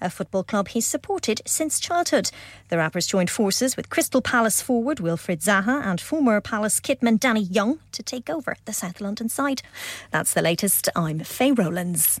a football club he's supported since childhood. The rappers joined forces with Crystal Palace forward Wilfried Zaha and former Palace kitman Danny Young to take over the South London side. That's the latest. I'm Faye Rowlands.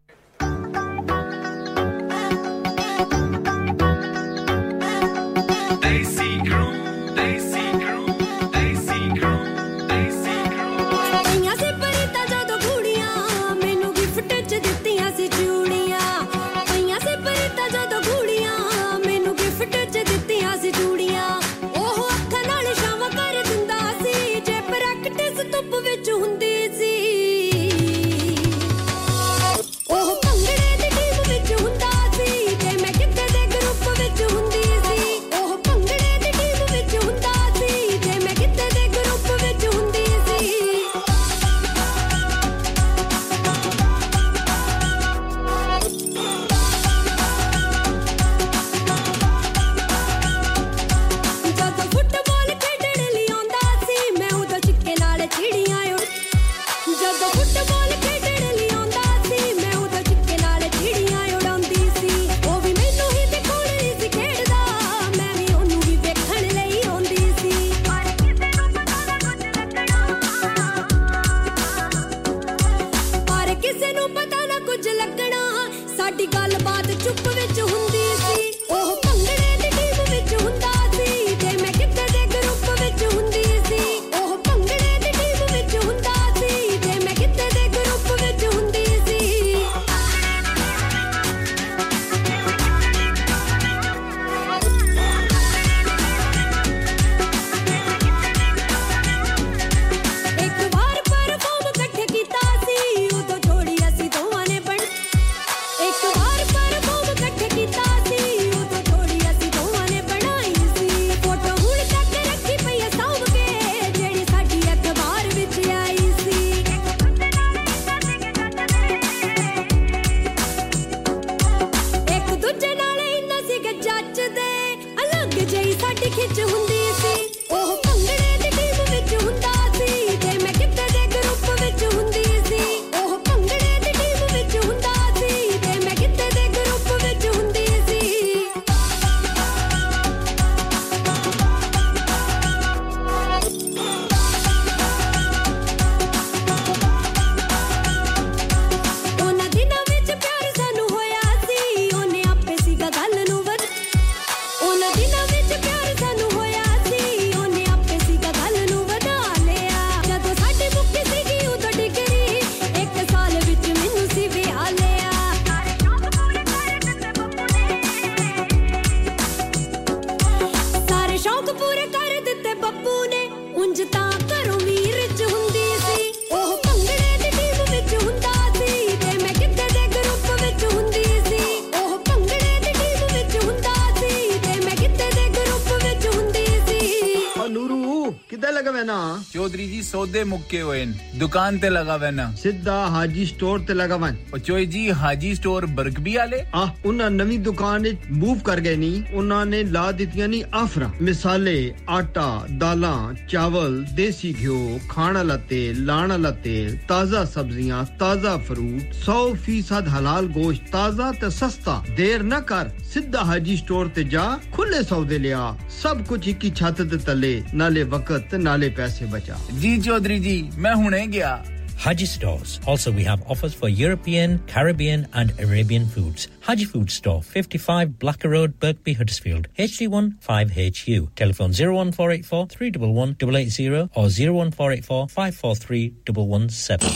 ਸੌਦੇ ਮੁੱਕੇ ਹੋਏ ਨੇ ਦੁਕਾਨ ਤੇ ਲਗਾ ਵੈਨਾ ਸਿੱਧਾ ਹਾਜੀ store ਤੇ ਲਗਾ ਵੈਨ ਉਹ ਚੋਈ ਜੀ ਹਾਜੀ ਸਟੋਰ ਬਰਗਬੀ ਵਾਲੇ? ਆ ਉਹਨਾਂ ਨਵੀਂ ਦੁਕਾਨ ਵਿੱਚ ਮੂਵ ਕਰ ਗਏ ਨਹੀਂ ਉਹਨਾਂ ਨੇ ਲਾ ਦਿੱਤੀਆਂ ਨਹੀਂ ਆਫਰਾਂ। ਮਿਸਾਲੇ ਆਟਾ ਦਾਲਾਂ ਚਾਵਲ ਦੇਸੀ ਘਿਓ ਖਾਣ ਵਾਲਾ ਤੇਲ ਲਾਣ ਵਾਲਾ ਤੇਲ ਤਾਜ਼ਾ ਸਬਜ਼ੀਆਂ ਤਾਜ਼ਾ ਫਰੂਟ 100% ਹਲਾਲ ਗੋਸ਼ਤ ਤਾਜ਼ਾ ਤੇ ਸਸਤਾ। ਦੇਰ ਨਾ ਕਰ ਸਿੱਧਾ ਹਾਜੀ ਸਟੋਰ ਤੇ ਜਾ ਖੁੱਲੇ ਸੌਦੇ ਲਿਆ। ਸਭ ਕੁਝ ਇੱਕ ਹੀ ਛੱਤ ਤੇ ਤਲੇ ਨਾਲੇ ਵਕਤ ਨਾਲੇ ਪੈਸੇ ਬਚਾ ਜੀ Chaudhary ji, मैं हुने गया. Haji Stores. Also, we have offers for European, Caribbean, and Arabian foods. Haji Food Store, 55 Blacker Road, Birkby, Huddersfield, HD1 5HU. Telephone 01484 311 880 or 01484 543 117.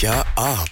क्या आप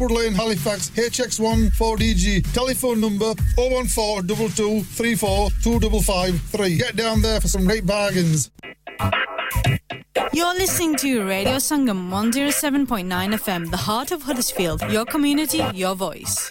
Hopwood Lane Halifax HX1 4DG telephone number 01422342553 get down there for some great bargains You're listening to Radio Sangam 107.9 FM, the heart of Huddersfield. Your community, your voice.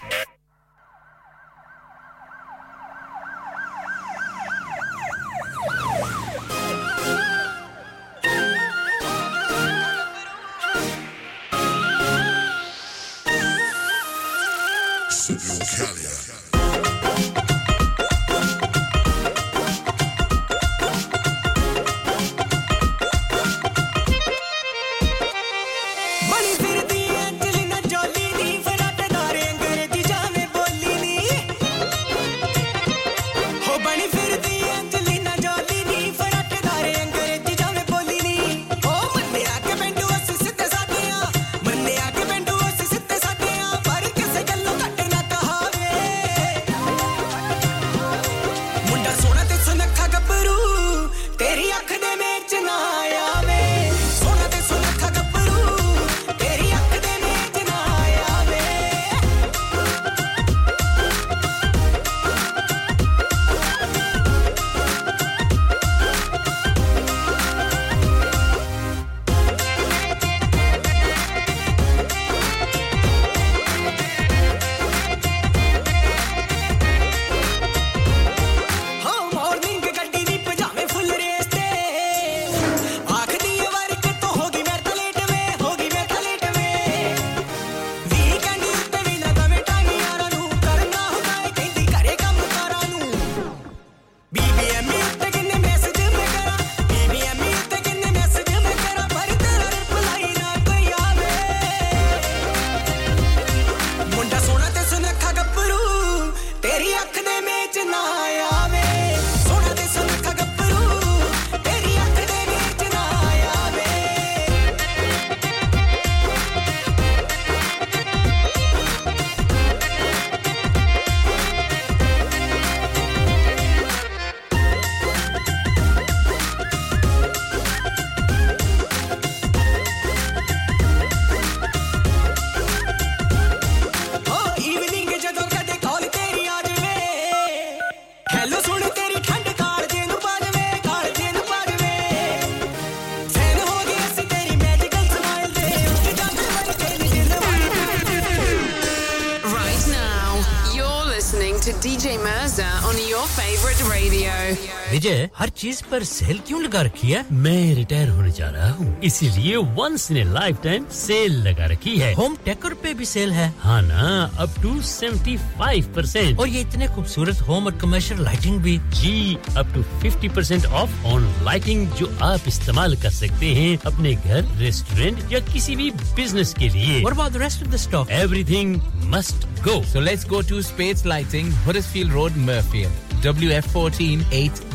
Vijay हर चीज़ पर sale क्यों लगा रखी है? मैं retire होने जा रहा हूँ। इसीलिए once in a lifetime sale लगा रखी है। होम टेकर पे भी सेल है। हाँ ना up to seventy five percent और ये इतने खूबसूरत होम और कमर्शियल लाइटिंग भी। जी up to fifty percent off on lighting जो आप इस्तेमाल कर सकते हैं अपने घर रेस्टोरेंट या किसी भी बिज़नेस के लिए। What about the rest of the stock? Everything must go. So let's go to Spades Lighting, Huddersfield Road, Murfield. WF14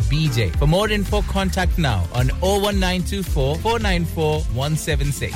8BJ. For more info, contact now on 01924 494 176.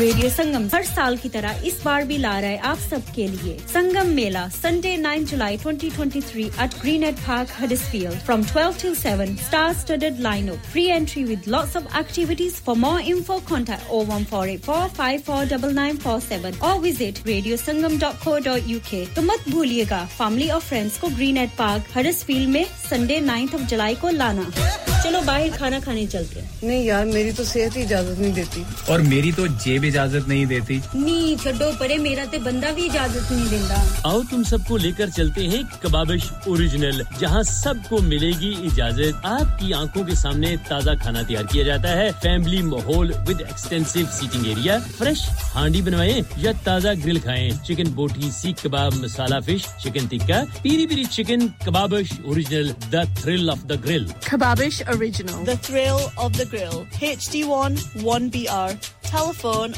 Radio Sangam हर साल की तरह इस बार भी ला रहा है आप सबके लिए। संगम मेला Sunday 9 July 2023 at Greenhead Park Huddersfield from 12 till 7 star studded lineup free entry with lots of activities. For more info contact 01484 or visit radiosangam.co.uk तो मत भूलिएगा फैमिली और फ्रेंड्स को ग्रीन एट पार्क हडर्सफील्ड में संडे 9th ऑफ़ जुलाई को लाना। चलो बाहर खाना खाने चलते हैं। नहीं यार मेरी तो सेहत ही इजाज़त नहीं देती। और मेरी तो जेब इजाज़त नहीं देती। नी छोड़ो परे मेरा ते बंदा भी इजाज़त नहीं देता आओ तुम सबको लेकर चलते हैं कबाबिश ओरिजिनल जहाँ सबको मिलेगी इजाज़त। आपकी आँखों के सामने ताज़ा खाना तैयार किया जाता है। फैमिली माहौल with extensive seating area fresh handi बनवाएँ या ताज़ा ग्रिल खाएँ। Chicken boti seekh kebab masala fish chicken tikka peri peri chicken Kababish original the thrill of the grill Kababish Original. The H of one one HD1 1BR. Telephone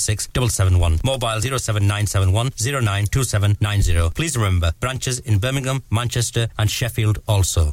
466 771. Mobile 07971 092790. Please remember, branches in Birmingham, Manchester and Sheffield also.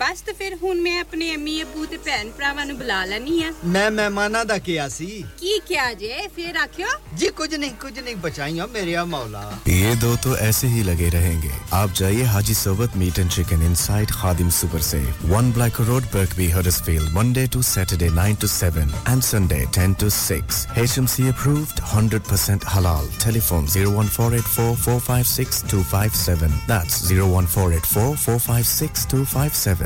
ਬਸ ਤੇ ਫਿਰ ਹੁਣ ਮੈਂ ਆਪਣੇ ਅੰਮੀ ਅਬੂ ਤੇ ਭੈਣ ਭਰਾਵਾਂ ਨੂੰ ਬੁਲਾ ਲੈਣੀ ਆ ਮੈਂ ਮਹਿਮਾਨਾਂ ਦਾ ਕਿਹਾ ਸੀ ਕੀ ਕਿਹਾ ਜੇ ਫਿਰ ਆਖਿਓ जी कुछ नहीं कुछ नहीं बचाइया मेरे या मौला ये दो तो ऐसे ही लगे रहेंगे आप जाइए हाजी सोबत meat and chicken inside Khadim super से one Black Road Birkby Huddersfield Monday to Saturday 9 to 7 and Sunday 10 to 6 HMC approved 100% halal telephone 01484 456 257 that's 01484 456 257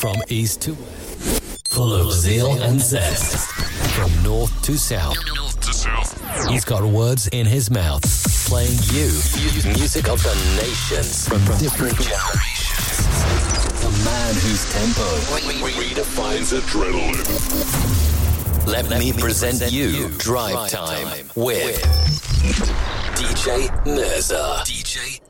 from east to west, full of zeal and zest, from north to south, he's got words in his mouth, playing you. Music of the nations. From different generations. A man whose tempo redefines adrenaline. Let me present you Drive Time with DJ Mirza. DJ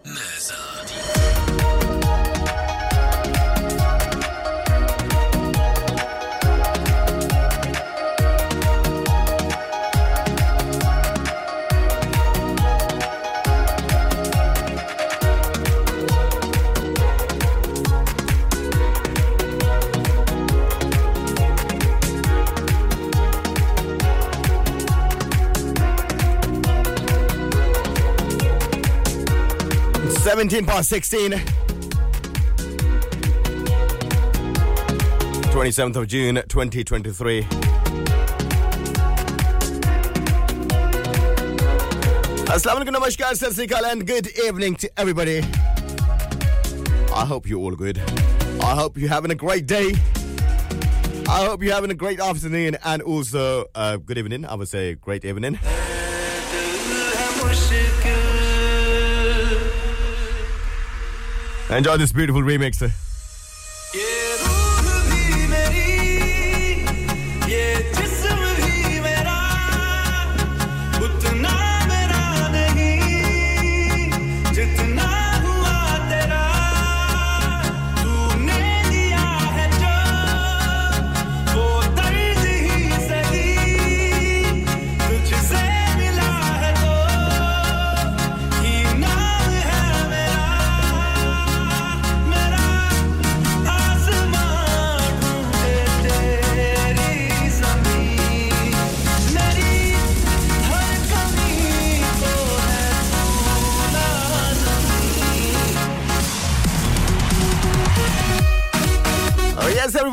Seventeen past sixteen. 27th of June 2023. Assalamu alaikum, namaskar, sir, and good evening to everybody. I hope you're all good. I hope you're having a great day. I hope you're having a great afternoon and also uh, good evening. I would say great evening. Enjoy this beautiful remix. Eh?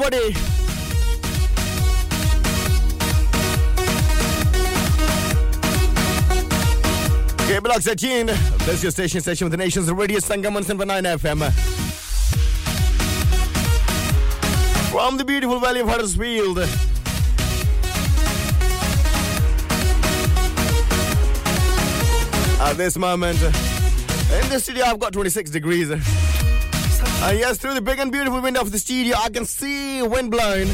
Everybody. Okay, blocks are. This is your station, station with the nation's radio Sangam 179 FM. From the beautiful valley of Huddersfield. At this moment, in the studio, I've got 26 degrees. And yes, through the big and beautiful window of the studio, I can see wind blowing.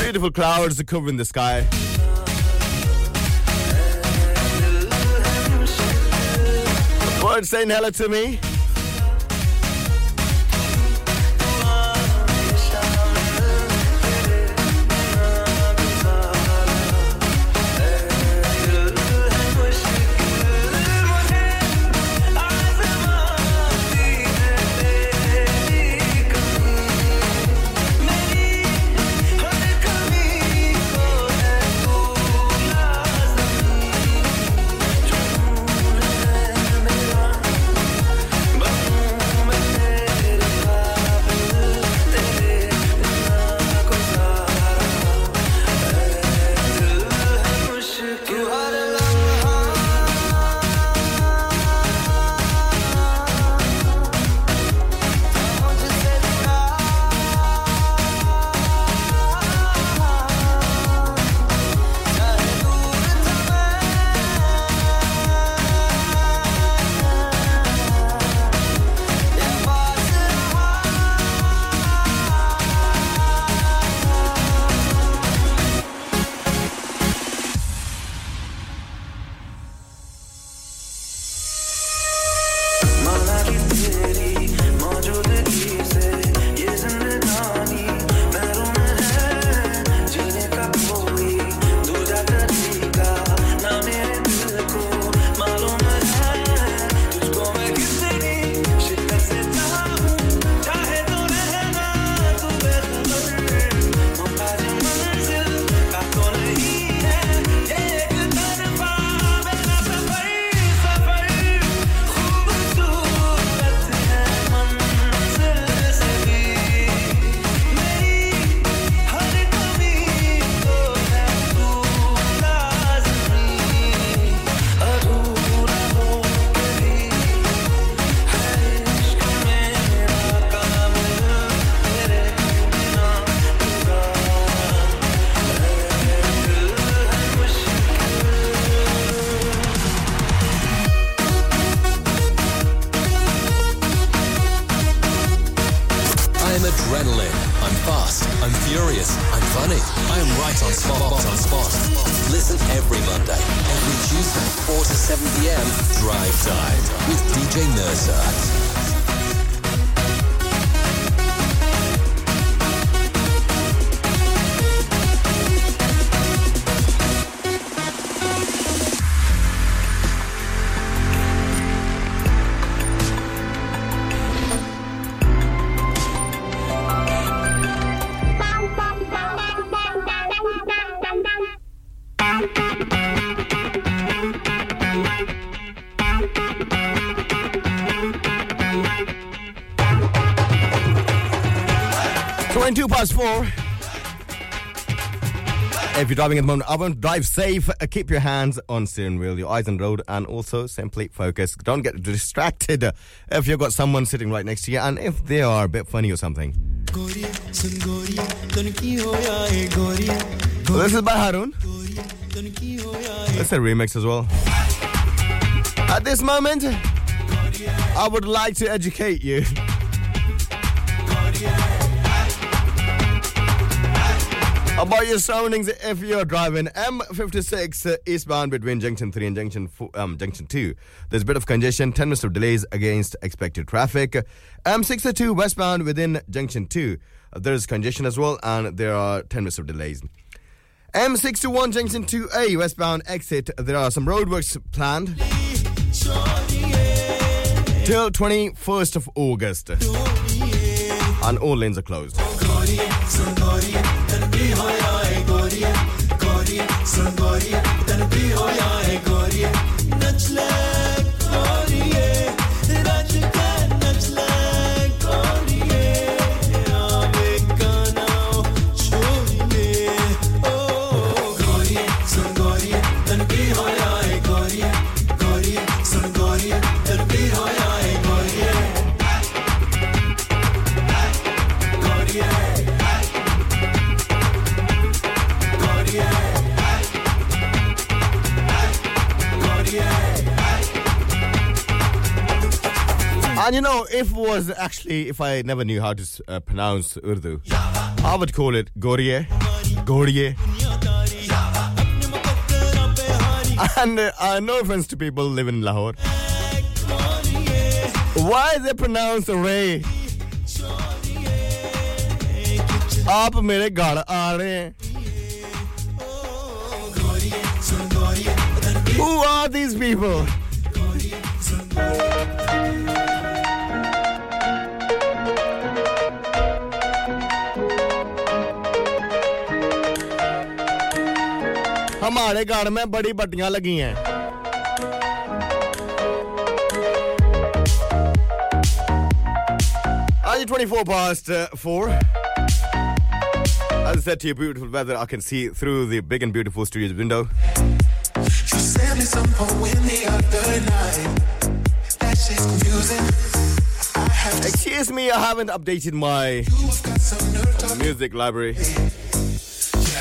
Beautiful clouds covering the sky. Birds saying hello to me. 22 past 4. If you're driving at the moment, I want drive safe. Uh, keep your hands on steering wheel, your eyes on road, and also simply focus. Don't get distracted uh, if you've got someone sitting right next to you, and if they are a bit funny or something. this is by Harun. It's a remix as well. At this moment, I would like to educate you. About your surroundings if you're driving M56 uh, eastbound between Junction 3 and Junction four, um, Junction 2. There's a bit of congestion, 10 minutes of delays against expected traffic. M62 westbound within Junction 2. Uh, there's congestion as well, and there are 10 minutes of delays. M61 Junction 2A westbound exit. There are some roadworks planned till 21st of August, and all lanes are closed. And you know, if it was actually, if I never knew how to uh, pronounce Urdu, I would call it Gorie. Gorie. And uh, no offense to people living in Lahore. Why they pronounce Ray? आप मेरे घर आ रहे हैं Who are these people? हमारे घर में बड़ी बत्तियाँ लगी हैं आज 24 past uh, 4 As I said to you, beautiful weather, I can see through the big and beautiful studio's window. You sent me some poem the other night. That shit's confusing. Excuse me, I haven't updated my music library.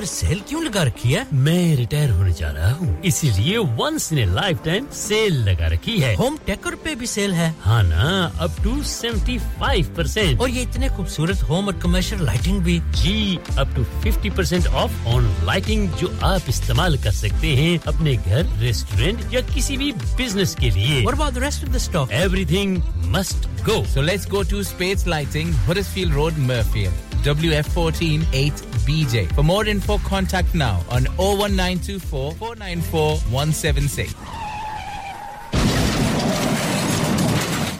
पर sale क्यों लगा रखी है? मैं retire होने जा रहा हूँ। इसीलिए once in a lifetime sale लगा रखी है। होम टेकर पे भी सेल है। हाँ ना up to seventy five percent और ये इतने खूबसूरत होम और कमर्शियल लाइटिंग भी। जी up to fifty percent off on lighting जो आप इस्तेमाल कर सकते हैं अपने घर रेस्टोरेंट या किसी भी बिज़नेस के लिए। About the rest of the stock? Everything must go. So let's go to Spades Lighting, Huddersfield Road, Murfield. WF14 8BJ. For more info, contact now on 01924 494 176.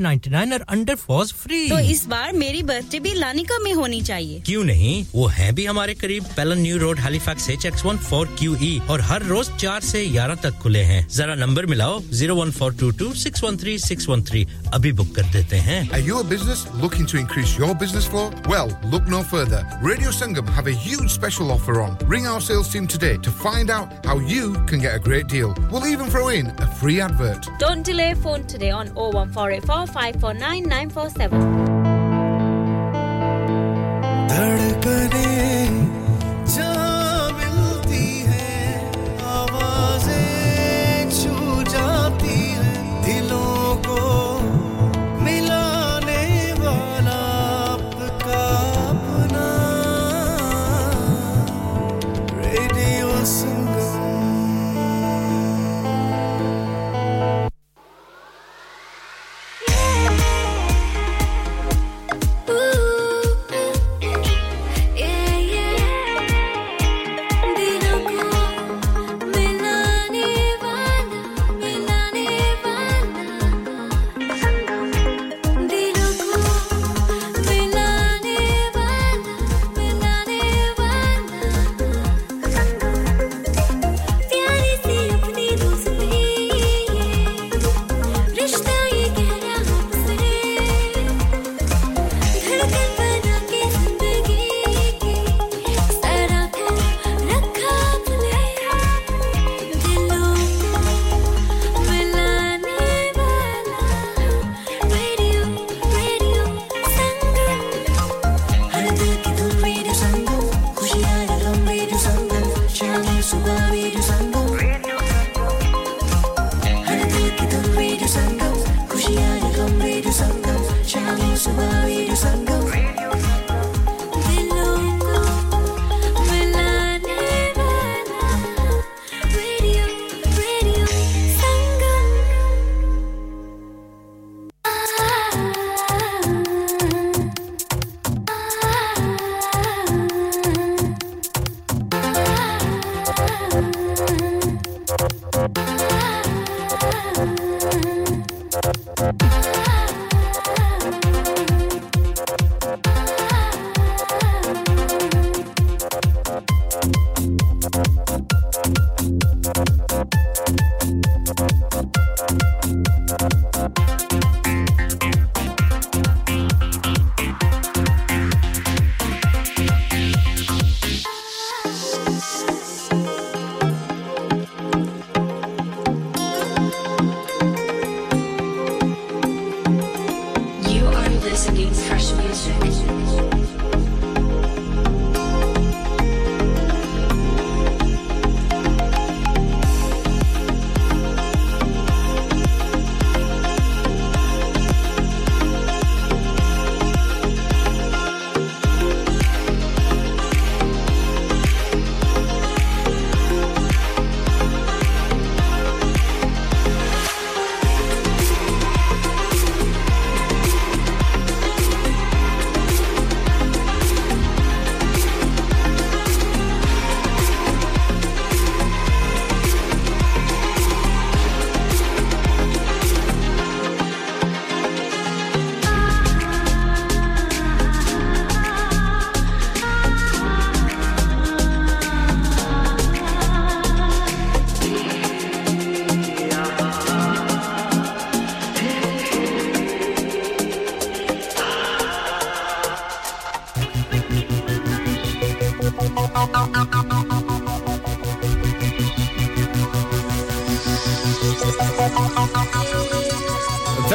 899 और अंडर फोर्स फ्री तो इस बार मेरी birthday भी Lanika में होनी चाहिए क्यों नहीं वो है भी हमारे करीब Pellon New Road Halifax H X one four Q E और हर रोज चार से ग्यारह तक खुले हैं जरा नंबर मिलाओ zero one four two two six one three six one three अभी बुक कर देते हैं Are you a business looking to increase your business flow? Well, look no further. Radio Sangam have a huge special offer on. Ring our sales team today to find out how you can get a great deal. We'll even throw in a free advert. Don't delay phone today on 01484 549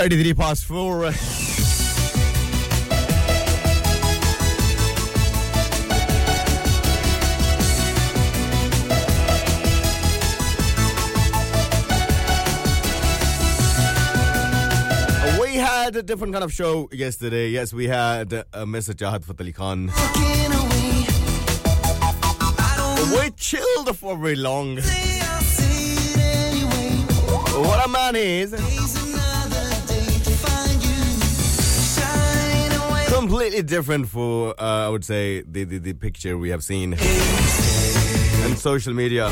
Thirty-three past four. We had a different kind of show yesterday. Yes, we had uh, Mr. Chahat Fateh Khan. We chilled for very long. What a man is. Completely different for, uh, I would say, the, the, the picture we have seen on social media.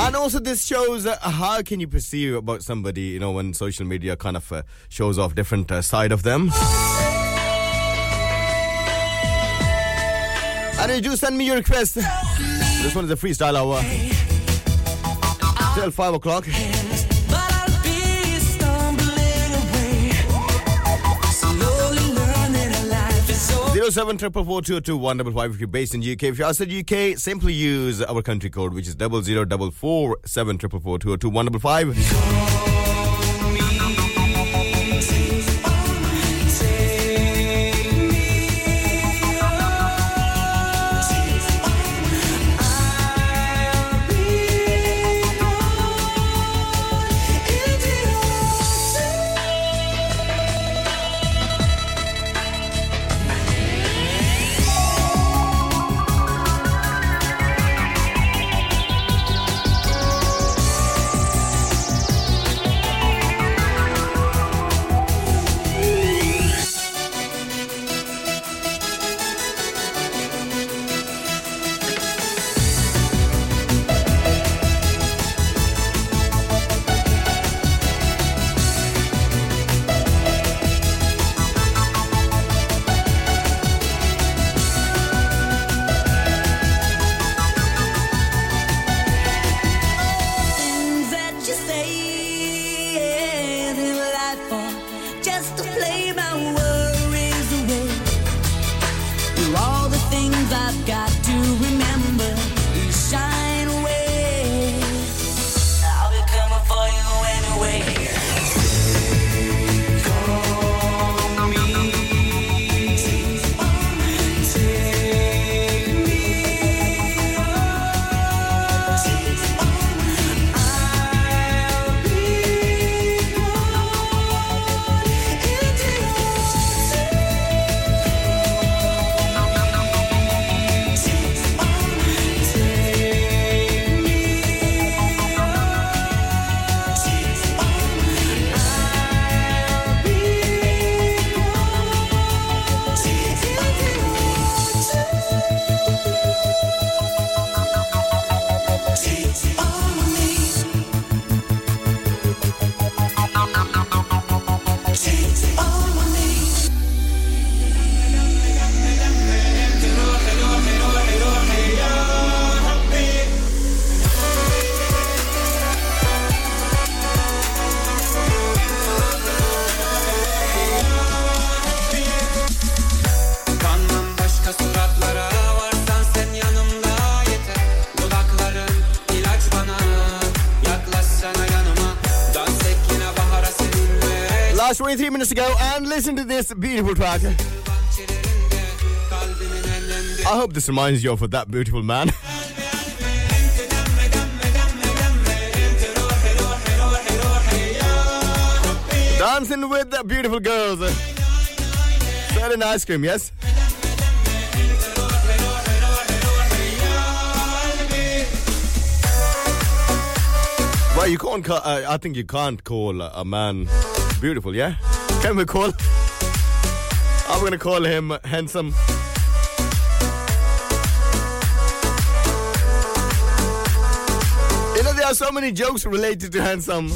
And also, this shows uh, how can you perceive about somebody, you know, when social media kind of uh, shows off different uh, side of them. And you do send me your request. This one is a freestyle hour. Till 5 o'clock. Zero seven triple four two two one double five if you're based in UK. If you're outside UK, simply use our country code, which is double zero double four seven triple four two two one double five. 23 minutes ago, and listen to this beautiful track. I hope this reminds you of that beautiful man. Dancing with the beautiful girls. Selling ice cream, yes? Well, you can't call, uh, I think you can't call a man beautiful, yeah? Can we call? I'm gonna call him handsome. You know, there are so many jokes related to handsome.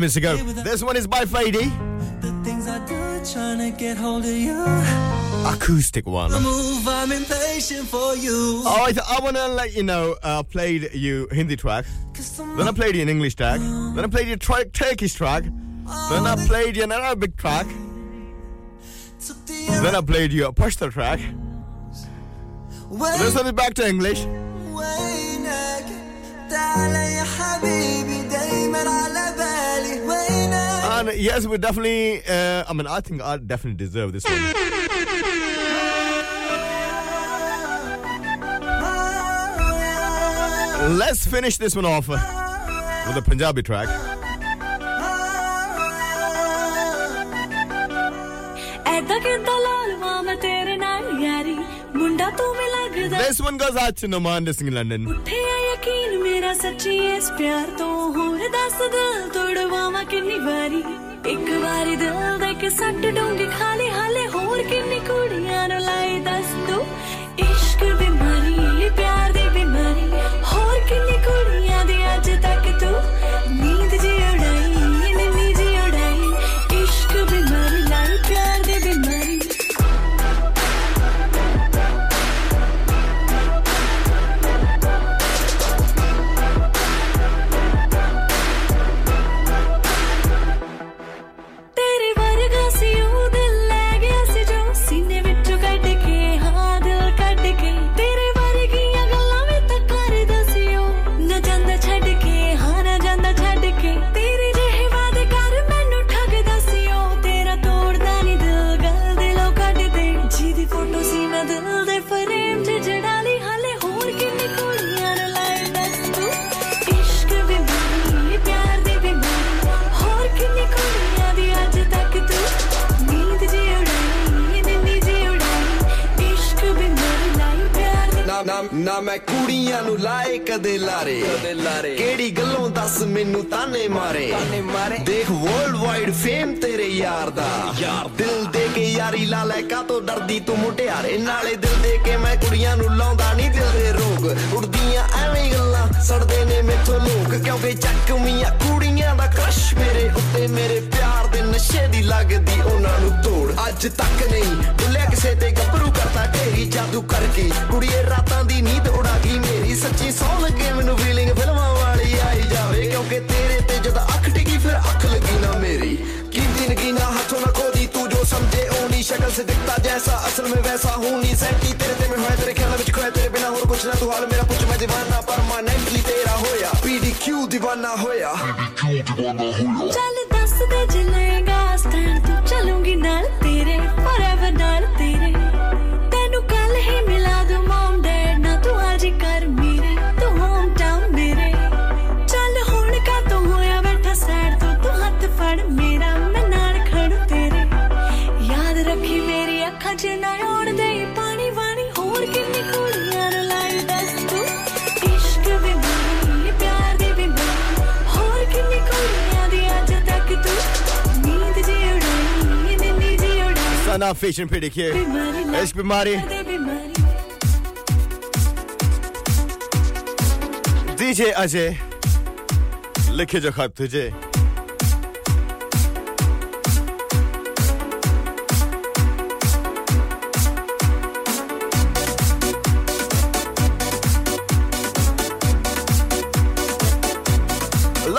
Minutes ago. This one is by Fady. The things I do, trying to get hold of you. Acoustic one. Move, I'm impatient for you. Oh, I, want to let you know, uh, played you Hindi track, then I played you an English track, then I played you a tra- Turkish track, then I played you an Arabic track, then I played you a Pashto track. This one is back to English. yes, we definitely, uh, I mean, I think I definitely deserve this one. Let's finish this one off uh, with a Punjabi track. ਐਦਾਂ ਕਿਦਾਂ ਲਾਲਵਾ ਮੈਂ ਤੇਰੇ ਨਾਲ ਯਾਰੀ ਮੁੰਡਾ ਤੂੰ ਵੀ ਲੱਗਦਾ This one goes out to Noman listening in London. ਉੱਠਿਆ ਯਕੀਨ ਮੇਰਾ ਸੱਚੀ ਇਸ ਪਿਆਰ ਤੋਂ ਹੋਰ ਦੱਸ ਦਿਲ ਤੋੜਵਾਵਾਂ ਕਿੰਨੀ ਵਾਰੀ ਇੱਕ ਵਾਰੀ ਦਿਲ ਦੇ ਕੇ ਸੱਟ ਡੂੰਗੀ ਖਾਲੀ ਹਾਲੇ ਹੋਰ ਕਿੰਨੀ ਕੁੜੀਆਂ ਨਾ ਮੈਂ ਕੁੜੀਆਂ ਨੂੰ ਲਾਏ ਕਦੇ ਲਾਰੇ। ਕਿਹੜੀ ਗੱਲੋਂ ਦੱਸ ਮੈਨੂੰ ਤਾਨੇ ਮਾਰੇ। ਦੇਖ ਵਰਲਡ ਵਾਈਡ ਫੇਮ ਤੇਰੇ ਯਾਰ ਦਾ। ਦਿਲ ਦੇ ਕੇ ਯਾਰੀ ਲਾ ਲੈ ਕਾ ਤੋਂ ਡਰਦੀ ਤੂੰ ਮੁਟਿਆਰੇ ਨਾਲੇ ਦਿਲ ਦੇ ਕੇ ਮੈਂ ਕੁੜੀਆਂ ਨੂੰ ਲਾਉਂਦਾ ਨਹੀਂ ਦਿਲ ਦੇ ਰੋਗ। ਉੜਦੀਆਂ ਐਵੇਂ ਗੱਲਾਂ ਸੜਦੇ ਨੇ ਮੇਥੋਂ ਲੋਕ। ਕਿਉਂਕਿ ਚੱਕਵੀਆਂ ਕੁੜੀਆਂ ਦਾ ਕ੍ਰਸ਼ ਮੇਰੇ ਉੱਤੇ ਮੇਰੇ ਪਿਆਰ ਨਸ਼ੇ ਦੀ ਲੱਗਦੀ ਉਹਨਾਂ ਨੂੰ ਤੋੜ। ਅੱਜ ਤੱਕ ਨਹੀਂ ਭੁੱਲਿਆ ਕਿਸੇ ਤੇ ਗੱਭਰੂ ਕਰਤਾ ਢੇਰੀ ਜਾਦੂ ਕਰਕੇ। ਕੁੜੀਏ ਰਾਤਾਂ ਦੀ ਨੀਂਦ ਉਡਾ ਗਈ ਮੇਰੀ। ਸੱਚੀ ਸੌਂ ਲੱਗੇ ਮੈਨੂੰ ਫੀਲਿੰਗ ਫਿਲਮਾਂ ਵਾਲੀ ਆਈ ਜਾਵੇ। ਕਿਉਂਕਿ ਤੇਰੇ ਤੇ ਜਦ ਅੱਖ ਟਿਕੀ ਫਿਰ ਅੱਖ ਲੱਗੀ ਨਾ ਮੇਰੀ। ਕੀ ਜ਼ਿੰਦਗੀ ਨਾ ਹੱਥੋਂ ਨਾ ਖੋਦੀ ਤੂੰ ਜੋ ਸਮਝੇ ਓਨੀ ਸ਼ਕਲ ਸੇ ਦਿਖਤਾ ਜੈਸਾ ਅਸਲ ਮੈਂ ਵੈਸਾ ਹੂੰ ਨਹੀਂ ਸੈਂਟੀ ਤੇਰੇ ਤੇ ਮੈਂ ਹੋਇਆ ਤੇਰੇ ਖਿਆਲ ਵਿੱਚ ਖੋਇਆ। ਤੇਰੇ ਬਿਨਾ ਹੋਰ ਕੁਛ ਨਾ ਤੂੰ ਹਾਲ ਮੇਰਾ ਪੁੱਛ ਮੈਂ ਦੀਵਾਨਾ ਪਰਮਾਨੈਂਟਲੀ ਤੇਰਾ ਹੋਇਆ। ਪੀਡੀ ਕਿਉ دیਵਾਨਾ ਹੋਇਆ। ਪੀਡੀ ਕਿਉ دیਵਾਨਾ ਹੋਇਆ। ana फैशन पे देखिए इश्क बीमारी दीजिए अजय लिखे जो खत तुझे।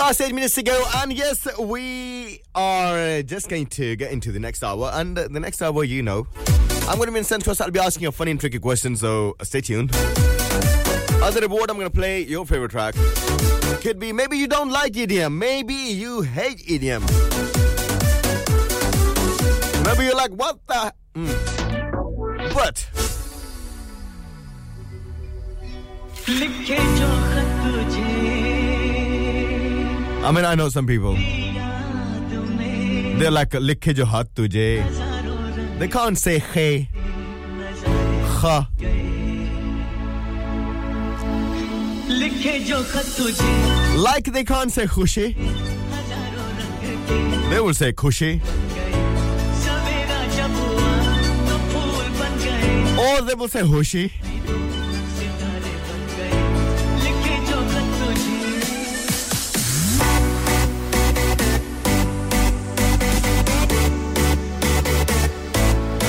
Last eight minutes to go, and yes, we are uh, just going to get into the next hour. And uh, the next hour, you know, I'm going to be in Central. I'll be asking you funny and tricky questions, so uh, stay tuned. As a reward, I'm going to play your favorite track. Could be maybe you don't like EDM, maybe you hate EDM. Maybe you're like, what the? Mm. But. I mean, I know some people. They're like लिखे जो हाथ तुझे. They can't say hey. Ha. Like they can't say खुशी. They will say खुशी. Or they will say खुशी.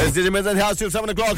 It's DJ the house till 7 o'clock.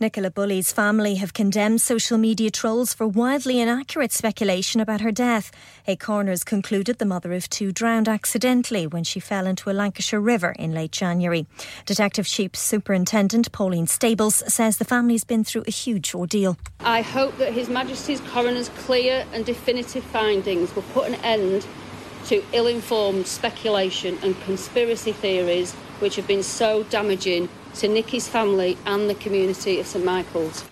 Nicola Bulley's family have condemned social media trolls for wildly inaccurate speculation about her death. A coroner's concluded the mother of two drowned accidentally when she fell into a Lancashire river in late January. Detective Chief Superintendent Pauline Stables says the family's been through a huge ordeal. I hope that His Majesty's coroner's clear and definitive findings will put an end to ill informed speculation and conspiracy theories which have been so damaging to Nikki's family and the community of St Michael's.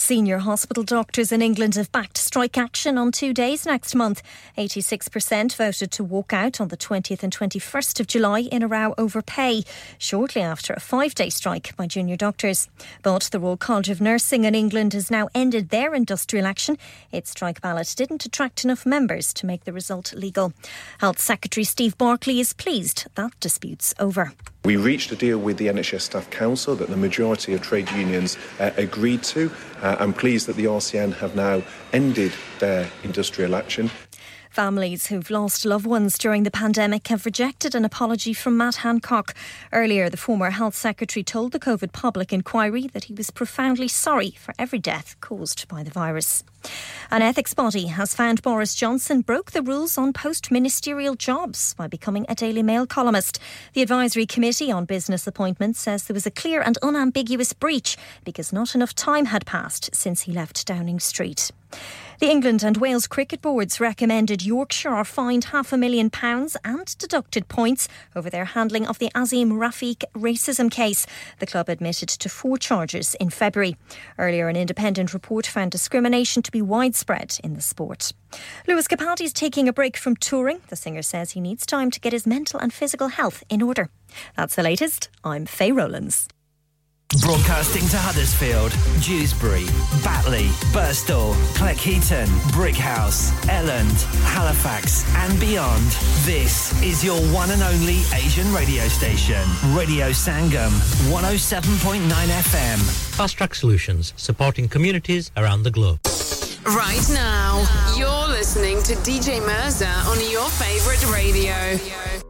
Senior hospital doctors in England have backed strike action on two days next month. 86% voted to walk out on the 20th and 21st of July in a row over pay, shortly after a five day strike by junior doctors. But the Royal College of Nursing in England has now ended their industrial action. Its strike ballot didn't attract enough members to make the result legal. Health Secretary Steve Barclay is pleased that dispute's over. We reached a deal with the NHS Staff Council that the majority of trade unions uh, agreed to. Uh, I'm pleased that the RCN have now ended their industrial action. Families who've lost loved ones during the pandemic have rejected an apology from Matt Hancock. Earlier, the former Health Secretary told the COVID public inquiry that he was profoundly sorry for every death caused by the virus. An ethics body has found Boris Johnson broke the rules on post ministerial jobs by becoming a Daily Mail columnist. The Advisory Committee on Business Appointments says there was a clear and unambiguous breach because not enough time had passed since he left Downing Street. The England and Wales cricket boards recommended Yorkshire are fined half a million pounds and deducted points over their handling of the Azeem Rafiq racism case. The club admitted to four charges in February. Earlier, an independent report found discrimination to be widespread in the sport. Lewis Capaldi is taking a break from touring. The singer says he needs time to get his mental and physical health in order. That's the latest. I'm Faye Rowlands. Broadcasting to Huddersfield, Dewsbury, Batley, Birstall, Cleckheaton, Brighouse, Elland, Halifax, and beyond. This is your one and only Asian radio station, Radio Sangam, 107.9 FM. Fast Track Solutions, supporting communities around the globe. Right now, you're listening to DJ Mirza on your favorite radio.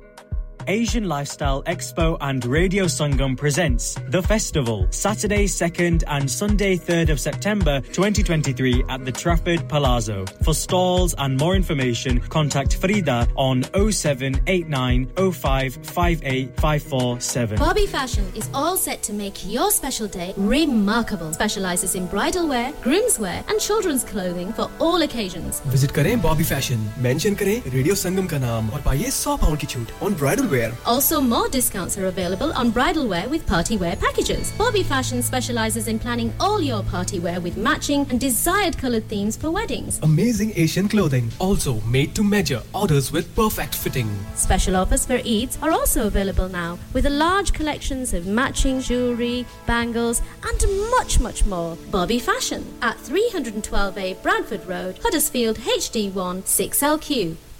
Asian Lifestyle Expo and Radio Sangam presents The Festival, Saturday 2nd and Sunday 3rd of September 2023 at the Trafford Palazzo. For stalls and more information, contact Frida on 0789 Bobby Fashion is all set to make your special day remarkable. Specializes in bridal wear, groom's wear and children's clothing for all occasions. Visit करें Bobby Fashion, mention करें Radio Sangam का नाम और पाइए 100 pound की छूट on bridal wear. also, more discounts are available on bridal wear with party wear packages. Bobby Fashion specializes in planning all your party wear with matching and desired colored themes for weddings. Amazing Asian clothing, also made to measure, orders with perfect fitting. Special offers for Eids are also available now with a large collections of matching jewellery, bangles, and much, much more. Bobby Fashion at 312A Bradford Road, Huddersfield HD1 6LQ.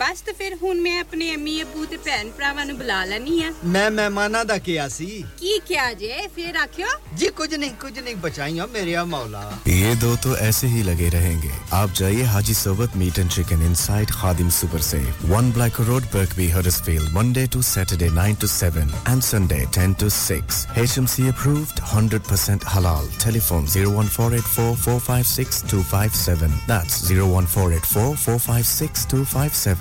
ਬਸ ਤੇ ਫਿਰ ਹੁਣ ਮੈਂ ਆਪਣੇ ਅੰਮੀ ਅਬੂ ਤੇ ਭੈਣ ਭਰਾਵਾਂ ਨੂੰ ਬੁਲਾ ਲੈਣੀ ਆ ਮੈਂ ਮਹਿਮਾਨਾਂ ਦਾ ਕਿਹਾ ਸੀ ਕੀ ਕਿਹਾ ਜੇ ਫਿਰ ਆਖਿਓ जी कुछ नहीं कुछ नहीं बचाइया मेरे या मौला ये दो तो ऐसे ही लगे रहेंगे आप जाइए हाजी सोबत meat and chicken inside Khadim super से one Black Road Birkby Huddersfield Monday to Saturday 9 to 7 and Sunday 10 to 6 HMC approved 100% halal telephone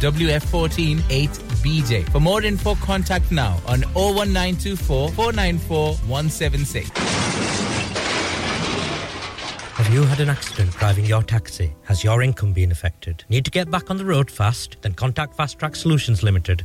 WF14 8BJ. For more info, contact now on 01924 494 176. Have you had an accident driving your taxi? Has your income been affected? Need to get back on the road fast? Then contact Fast Track Solutions Limited,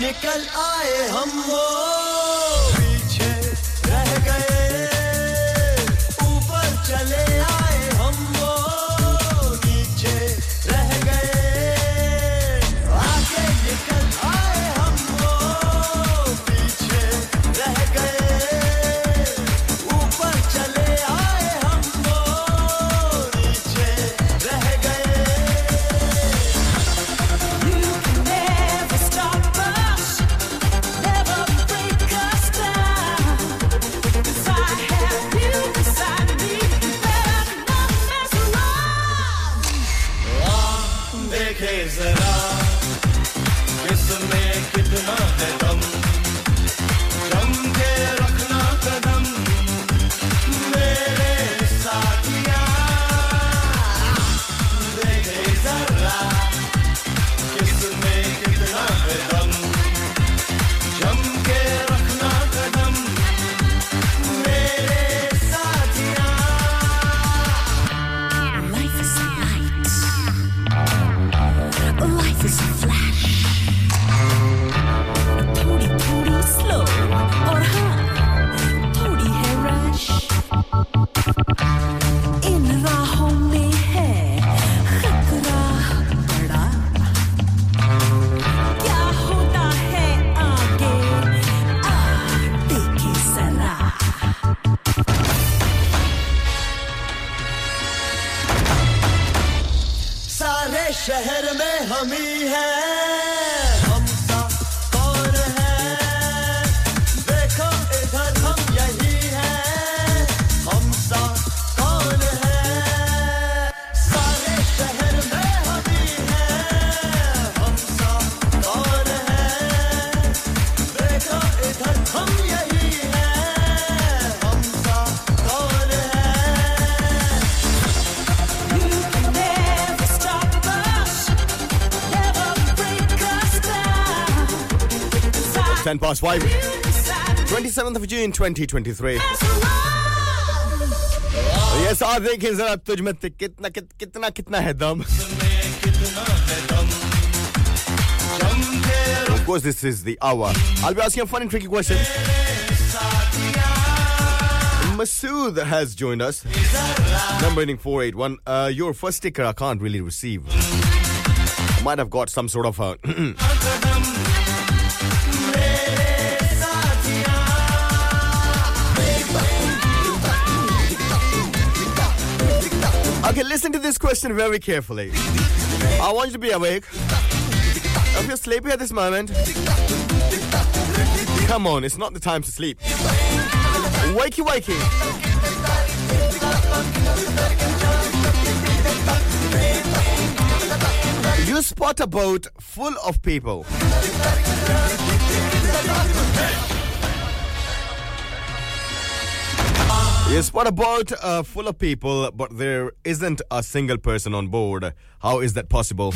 निकल आए हम वो। 10 past 5. 27th of June 2023. ये साथ देखें जरा तुझ में ति- कितना कित, कितना कितना है दम Of course, this is the hour. I'll be asking a fun and tricky question. Masood has joined us. Number ending 481. Uh, your first sticker I can't really receive. I might have got some sort of a. okay, listen to this question very carefully. I want you to be awake. If you're sleepy at this moment, come on, it's not the time to sleep. Wakey, wakey. You spot a boat full of people. You spot a boat uh, full of people, but there isn't a single person on board. How is that possible?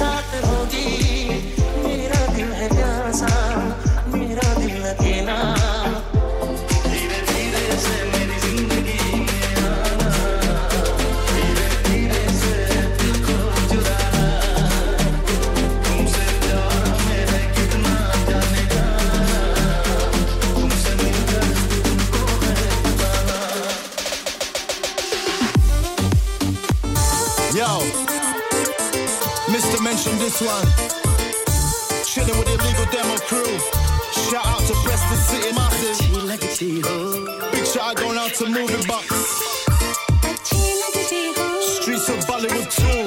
something. this one. Chilling with the illegal demo crew. Shout out to Preston City Massive. Big shout out going out to Moving Box. Streets of Bollywood too.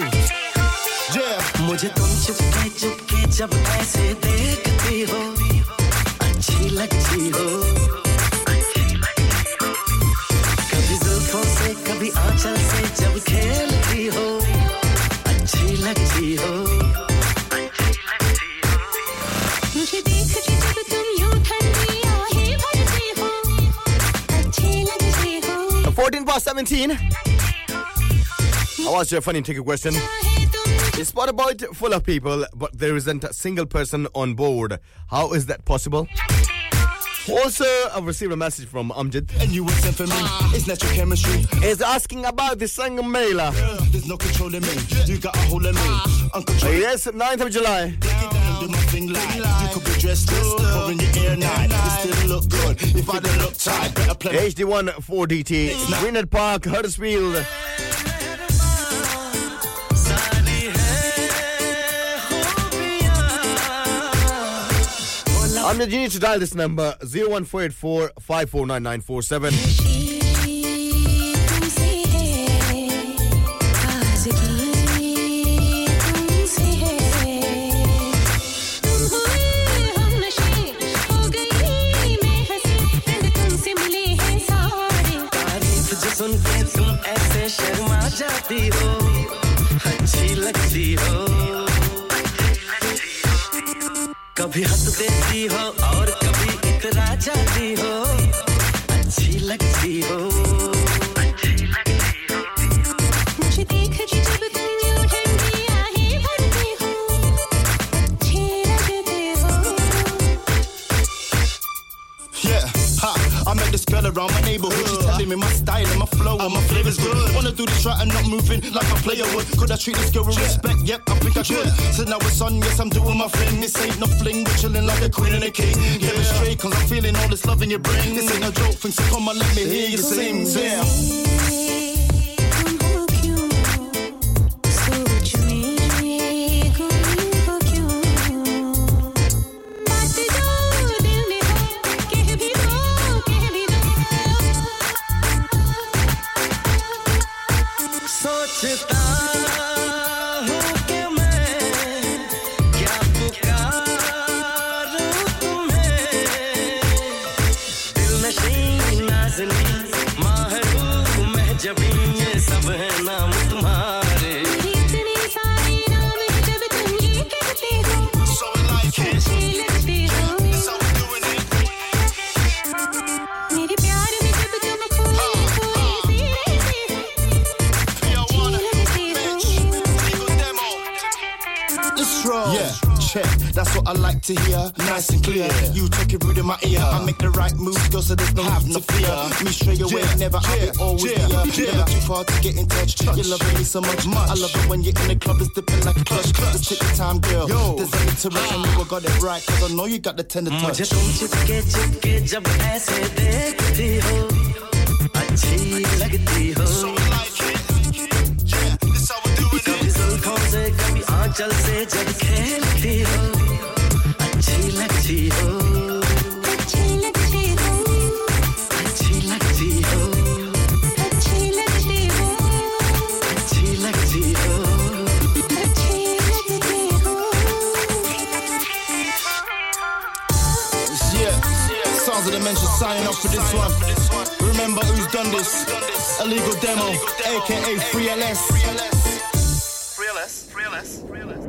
Yeah. मुझे तुम चुपके चुपके जब ऐसे देखती हो अच्छी लगती हो कभी जुल्फों से कभी आंचल से जब खेलती हो अच्छी लगती हो 14 past 17. I'll ask you a funny tricky question. You spot a boat full of people, but there isn't a single person on board. How is that possible? Also, I've received a message from Amjad. And you were sent for me. It's natural chemistry. Is asking about the Sangam Mela. There's no controlling me. You got a hold of me. Ah. Uncontrollable. Yes, 9th of July. Do my thing like you could be dressed up, or in your ear night. You still look good if I didn't look tight. Better play. HD1 4DT, Greenhead Park, Huddersfield. I'm you need to dial this number 01484 549947. कभी हंस देती हो और कभी इतरा जाती हो। Around my neighborhood. She's telling me my style and my flow and my flavor's good. Wanna do this right and not moving like a player would. Could I treat this girl with respect? Yep, I think I should. So now it's on, yes, I'm doing my thing. This ain't no fling, we're chilling like a queen and a king. Get it straight, cause I'm feeling all this love in your brain. This ain't no joke so come on, let me hear you sing. Yeah. check. That's what I like to hear. Nice and clear. You talking rude in my ear. I make the right moves, girl, so there's no have to fear. Me straight away, Yeah, never I'll yeah, be always yeah, there. yeah. Never too far to get in touch. You love me so much. I love it when you're in the club, it's dipping like a clutch. Just take your time, girl. There's a to rush, and you got it right. Cause I know you got the tender touch. मुझे तुम चिपके चिपके जब ऐसे देखती हो अच्छी लगती हो मचल से जब खेलती हो अच्छी लगती हो अच्छी Yeah, sounds of the mention signing up for this one. Remember who's done this? Illegal demo, aka 3LS realist, realist.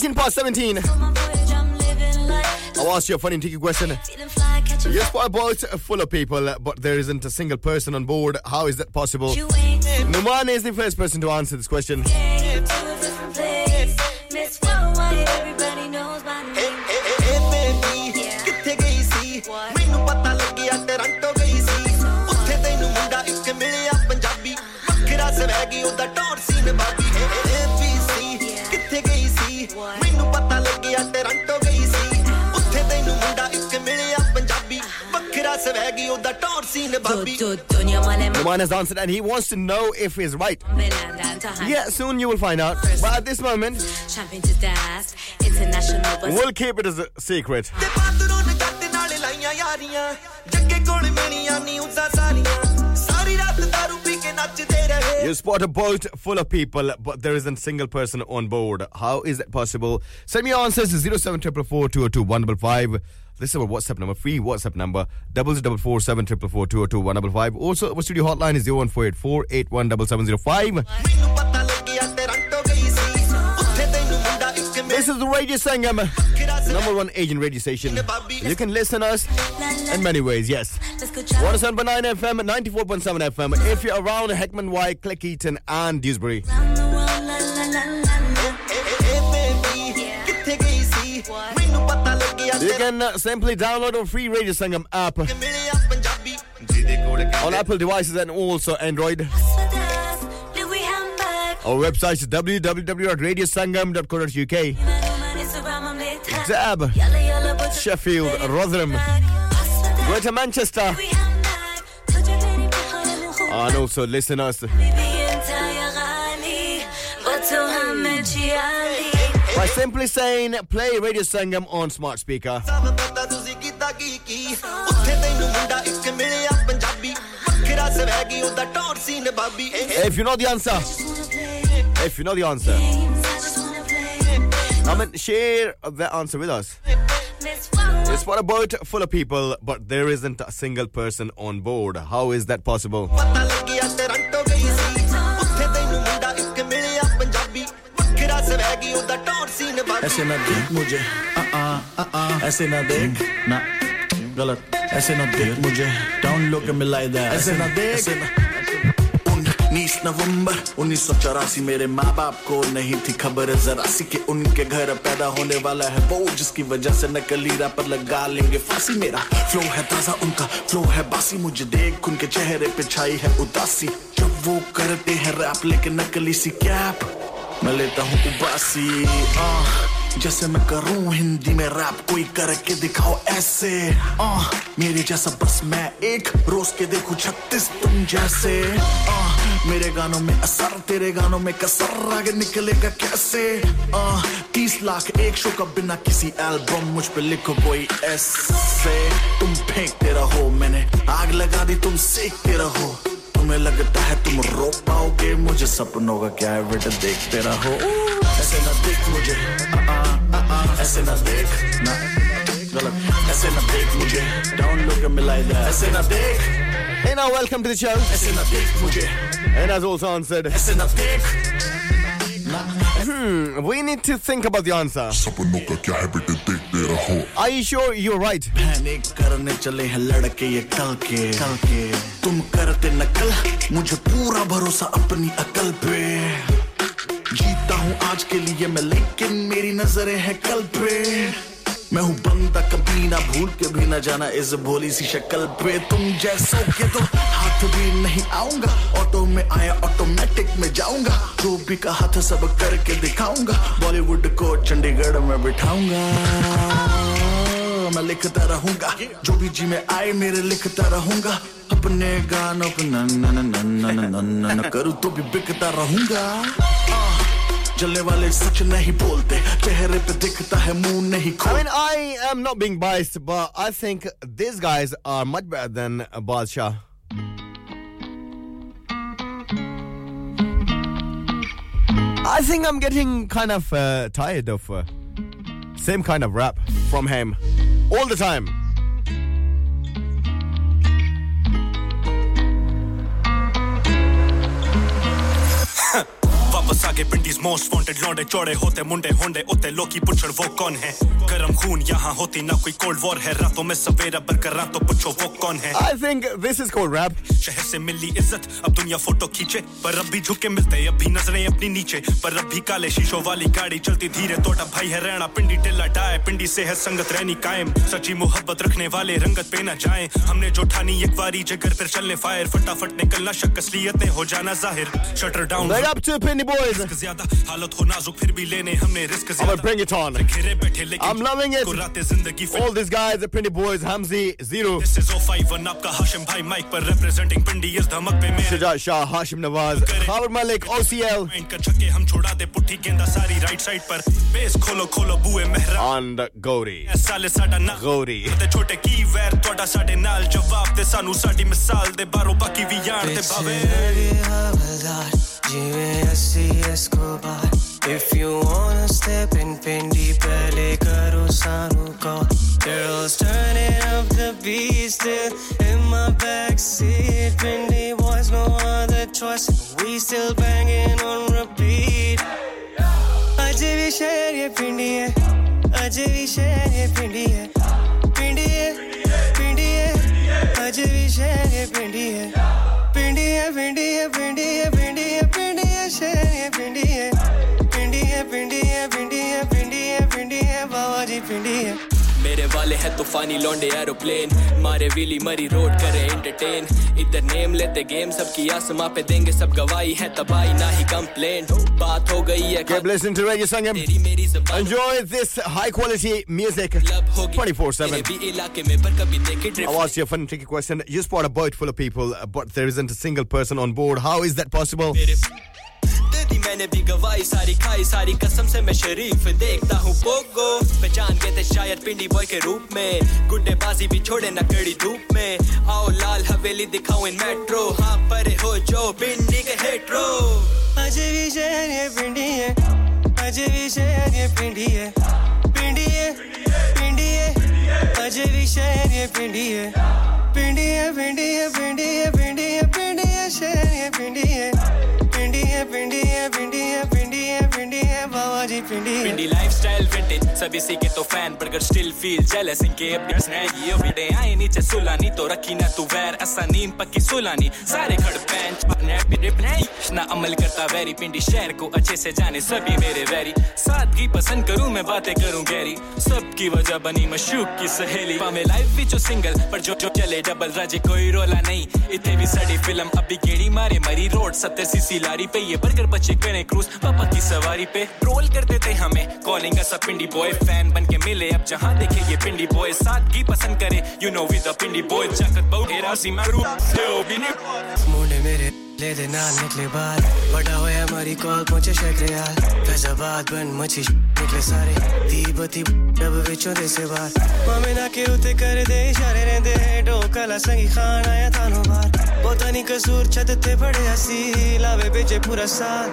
18 past 17. I'm living life. I'll ask you a funny and tricky question. Feeling fly, catching Your spot boat full of people, but there isn't a single person on board. How is that possible? Numan is the first person to answer this question. The man has answered and he wants to know if he's right. Yeah, soon you will find out. But at this moment, we'll keep it as a secret. You spot a boat full of people, but there isn't a single person on board. How is that possible? Send me your answers to 07444 this is our WhatsApp number, free WhatsApp number, double double four seven triple four. Oh also, our studio hotline is zero one four eight four eight one double seven zero five. This is the Radio Sangam, number one Asian radio station. You can listen us in many ways, yes. 107.9 FM, 94.7 FM. If you're around Heckmondwike, Cleckheaton, and Dewsbury. You can uh, simply download our free Radio Sangam app on Apple devices and also Android. Our website is www.radiosangam.co.uk. Zab, Sheffield, Rotherham, Greater Manchester, and also listen us. Simply saying, play Radio Sangam on smart speaker. If you know the answer, if you know the answer, come and share the answer with us. It's for a boat full of people, but there isn't a single person on board. How is that possible? ऐसे ना देख मुझे। आ आ आ आ। ऐसे ना देख। ना। गलत। ऐसे ना देख मुझे। डाउन लो के मिलाई दे ऐसे ना देख। ऐसे ना। उन्नीस नवंबर उन्नीस सौ चौरासी मेरे माँ बाप को नहीं थी खबर। जरा सी कि उनके घर पैदा होने वाला है वो जिसकी वजह से नकली रैपर लगा लेंगे। फांसी मेरा फ्लो है ताज़ा उनका फ्लो है बासी। मुझे देख उनके चेहरे पे छाई है उदासी। जब वो करते हैं रैप लेके नकली सी कैप मैं लेता हूँ उबासी आह जैसे मैं करूँ हिंदी में रैप कोई करके दिखाओ ऐसे आ, मेरे जैसा बस मैं एक रोज के देखूँ छत्तीस तुम जैसे आ, मेरे गानों में असर तेरे गानों में कसर आगे निकलेगा कैसे आ, तीस लाख एक शो का बिना किसी एल्बम मुझ पे लिखो कोई ऐसे तुम फेंकते रहो मैंने आग लगा दी तुम सेकते रहो। तुम्हें लगता है तुम रोक पाओगे? मुझे सपनों का क्या है? बेटा देखते रहो ऐसे ना देख मुझे। आ, आ, आ, आ, ऐसे ना देख ना। गलत। ऐसे ना देख मुझे। लुक at me ऐसे ना देख। Hey now, welcome to the show. ऐसे ना देख मुझे। And as also answered, ऐसे ना देख। hmm, we need to think about the answer. सपनों का क्या है बेटे? देखते रहो Are you sure you're right? Panic करने चले हैं लड़के ये के कल के। तुम करते नकल, मुझे पूरा भरोसा अपनी अकल पे। जीता हूँ आज के लिए मैं, लेकिन मेरी नज़रें हैं कल पे। मैं हूँ बंदा कभी ना भूल के भी ना जाना इस भोली सी शक्ल पे। तुम जैसों के तो हाथ भी नहीं आऊँगा, ऑटो में आया ऑटोमेटिक में जाऊँगा। जो भी कहा था सब करके दिखाऊँगा, बॉलीवुड को चंडीगढ़ में बिठाऊँगा। तो मैं लिखता रहूँगा जो भी जी में आए मेरे लिखता रहूँगा अपने गानों पे न न न न न न न तो भी बिकता रहूँगा जलने वाले सच नहीं बोलते चेहरे पे दिखता है मुँह नहीं खोल I mean I am not being biased but I think these guys are much better than Badshah I think I'm getting kind of uh, tired of uh, same kind of rap from him all the time. आके पिंडीज most wanted लौंडे चौड़े होते मुंडे होंडे उते लोकी पुछड़ वो कौन है? गरम खून यहाँ होती ना कोई कोल्ड वॉर है रातों में सवेरा बरकर रातों पूछो वो कौन है? I think this is called rap. शहर से मिली इज़्ज़त अब दुनिया फ़ोटो खींचे पर अब भी झुके मिलते अब भी नज़रें अपनी नीचे पर अब भी काले शीशों वाली गाड़ी चलती धीरे तोटा भाई है रहना पिंडी टिल्ला डाय पिंडी से है संगत रहनी कायम सच्ची मोहब्बत रखने वाले रंगत पे ना जाए हमने जो ठानी एक बारी जगर पर चलने फायर फटाफट निकलना शक असलियत हो जाना ज़ाहिर shutter down Big up to Penny Boys. ज्यादा हालत हो नाजुक फिर भी लेने हमने risk I'm gonna bring it on. घिरे बैठे लेकिन I'm loving it. रातें जिंदगी All these guys, the Penny Boys, Hamzi, Zero, This is 051 आपका हाशिम भाई माइक पर representing पिंडी इस धमक पे मेरे Shajat Shah, Hashim Nawaz, Khabar Malik, OCL, point का छक्के हम छोड़ा दे पुट्ठी गेंदा सारी राइट साइड पर बेस खोलो खोलो बुए मेहरा and Gauri. साले साडा ना Gauri. ਤੇ ਛੋਟੇ ਕੀ ਵੈਰ ਤੁਹਾਡਾ ਸਾਡੇ ਨਾਲ ਜਵਾਬ ਤੇ ਸਾਨੂੰ ਸਾਡੀ ਮਿਸਾਲ ਦੇ ਬਾਹਰੋਂ ਬਾਕੀ ਵੀ ਯਾਰ ਤੇ ਭਾਵੇ If you wanna step want to step in Pindi ਪਹਿਲੇ ਕਰੋ ਸਾਨੂੰ Girls turning up the beat, still in my backseat. Pindi boys, no other choice. We still banging on repeat. आज भी शहर ye, पिंडी है आज भी शहर ye, Pindi है पिंडी है Pindi है वाले है तूफानी लौंडे एरोप्लेन मारे विली मरी रोड करे एंटरटेन इधर नेम लेते गेम सबकी आसमां पे देंगे सब गवाही है तबाही ना ही कंप्लेन बात हो गई है Keep listening to Radio Sangam. Enjoy this high quality music 24 7. भी इलाके में पर कभी देखे you a fun and tricky question. You spot a boat full of people, uh, but there isn't a single person on board. How is that possible? दे, मैंने भी गवाई सारी खाई, सारी कसम से मैं शरीफ देखता हूँ पोगो। पहचान गए थे शायद पिंडी बॉय के रूप में। गुड्डे बाजी भी छोड़े ना कड़ी धूप में। आओ लाल हवेली दिखाओ इन मेट्रो हाँ परे हो जो पिंडी के हेट्रो अजय भी शहर ये पिंडी है। अजय भी शहर ये पिंडी है। पिंडी है पिंडी है। अजय भी शहर ये पिंडी है। पिंडी है पिंडी है पिंडी है पिंडी है पिंडी है, शहर ये पिंडी है। पिंडी है पिंडी है पिंडी है पिंडी है बाबा जी पिंडी पिंडी पिंडी लाइफस्टाइल विंटेज सभी सी के तो fan burger still feel jealous इनके अपने स्नैक ये वीडे आए नीचे सुलानी तो रखी ना तू वैर असा नींद पक्की सुलानी। सारे खड़ बेंच ना अमल करता वेरी, पिंडी शहर को अच्छे से जाने, सभी मेरे वेरी। सादगी पसंद करूँ, मैं बातें करूँ गहरी। सबकी वजह बनी मशूक की सहेली। पावे लाइफ भी जो सिंगल पर जो जो चले डबल राजे, कोई रोला नहीं। इतने भी सड़ी फ़िल्म अभी गेड़ी मारे, मरी रोड सत्तर सीसी लारी पे ये बर्गर बच्चे करें क्रूज पापा की सवारी पे ट्रोल करते थे हमें calling us Pindi boy fan बन के मिले। अब जहाँ देखे ये पिंडी बॉय सादगी पसंद करे। You know with Pindi boy जाकत बहु हेरा सी मारू मुंडे मेरे ले दे नाल निकले बाहर बड़ा होया हमारी कॉल पहुँचे शक्रियाल फैजाबाद बन मची निकले सारे। दी बती डब विचों दे से बाहर मामे ना के उते कर दे इशारे रहंदे डोकला संगी खान आया थानो बाहर पता नहीं कसूर छत ते पड़े हसी लावे बेचे पूरा साल।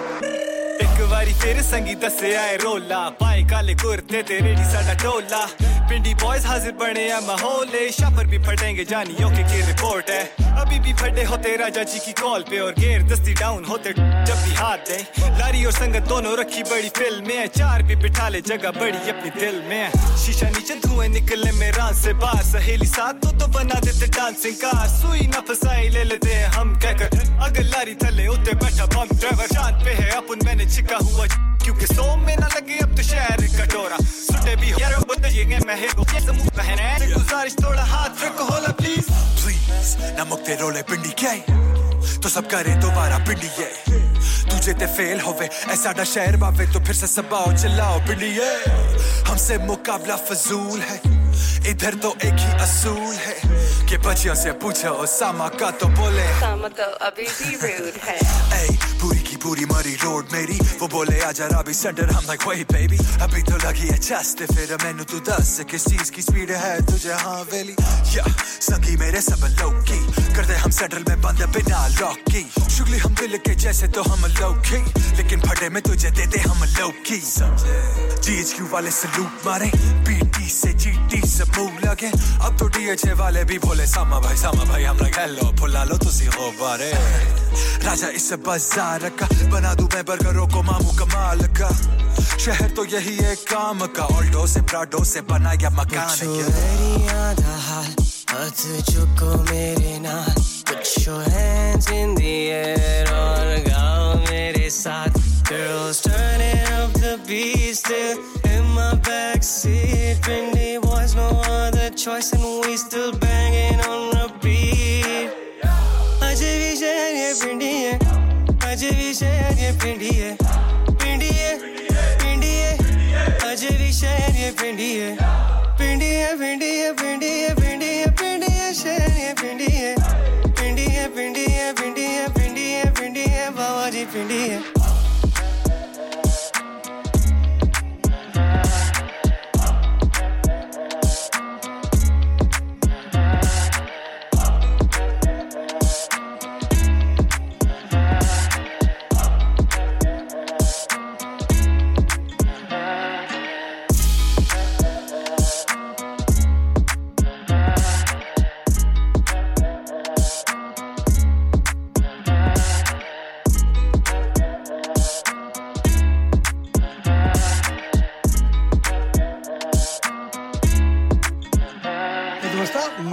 ਇੱਕ ਵਾਰੀ ਫੇਰ ਸੰਗੀ ਦੱਸੇ ਆਏ ਰੋਲਾ ਪਾਏ ਕਾਲੇ ਕੁਰਤੇ ਤੇ ਰੇੜੀ ਸਾਡਾ ਟੋਲਾ पिंडी बॉयज हाजिर बने हैं माहौल है शापर भी फटेंगे जानियों के की रिपोर्ट है अभी भी फटे होते राजा जी की कॉल पे और गेर दस्ती डाउन होते जब भी हाथ दे लारी और संगत दोनों रखी बड़ी फिल्म में है चार भी बिठा ले जगह बड़ी अपनी दिल में है शीशा नीचे धुएं निकले मेरा से बाहर सहेली साथ तो तो बना देते डांसिंग कार सुई न फसाई ले लेते हैं हम कहकर अगर लारी थले उते बैठा बम ड्राइवर चांद पे है अपन मैंने छिका हुआ क्योंकि सो में ना लगे अब तो शहर कटोरा सुटे भी यार बदलिए मैं है ये समूह पहने गुजारिश थोड़ा हाथ रखो होला प्लीज़ प्लीज़ ना मुक्ते रोले पिंडी क्या तो सब करे दोबारा पिंडी ये तुझे ते फेल होवे ऐसा डा शहर बावे तो फिर से सबाओ चिल्लाओ पिंडी ये हमसे मुकाबला फजूल है इधर तो एक ही असूल है। कि बच्चियों से पूछो ओसामा का तो बोले। सामा तो अभी भी रूड है। Ey, पूरी की मरी, रोड मेरी। वो बोले, आजा राबी सेंटर हम लाइक wait, baby, अभी तो लगी है चस्ट फिर मैनू तू दस किस चीज़ की स्पीड है? तुझे हाँ वेली या संगी मेरे सब लौकी करते हम सेंट्रल में बंद बिना लॉक की शुगली हम दिल के जैसे तो हम लौकी लेकिन फटे में तुझे देते हम लौकी जीएचक्यू वाले सलूट मारे। पीटी से जीटी से मूव लगे। अब तो डीएचए वाले भी बोले, सामा भाई सामा भाई हम लाइक हेलो फुला लो तुसी हो बारे। राजा इस बाज़ार का बना दूँ मैं बर्गरों को मामू कमाल का शहर तो यही है काम का ऑल्टो से प्राडो से बनाया मकान आधा हाल हाथ चुको मेरे नाल your hands in the air और गाओ मेरे साथ Girls turning up the beat still in my backseat Trendy boys no other choice and we still banging पिंडिए पिंडिए पिंडिए Ajay भी शहर ये है।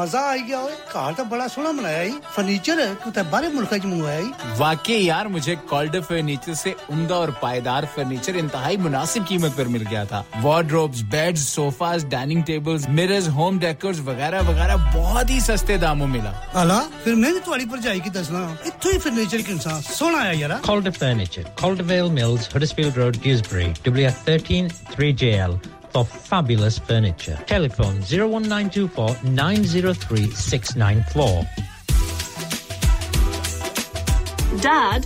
मज़ा आ गया घर तो बड़ा सोना मनाया ही। फर्नीचर कुछ बारे मुल्क मंगवाया वाकई यार मुझे कॉल्डर फर्नीचर से उमदा और पायदार फर्नीचर इंतहा मुनासिब कीमत पर मिल गया था। Wardrobes bed sofas dining tables mirrors home decors वगैरह वगैरह बहुत ही सस्ते दामों मिला। अला फिर मैं भी तुम्हारी पर जाएगी दसना इतो ही फर्नीचर के इंसान सोना आया यार। Calder furniture Calderwell mills Huddersfield Road Dewsbury W F 13 3JL for fabulous furniture. Telephone 01924 903 694. Dad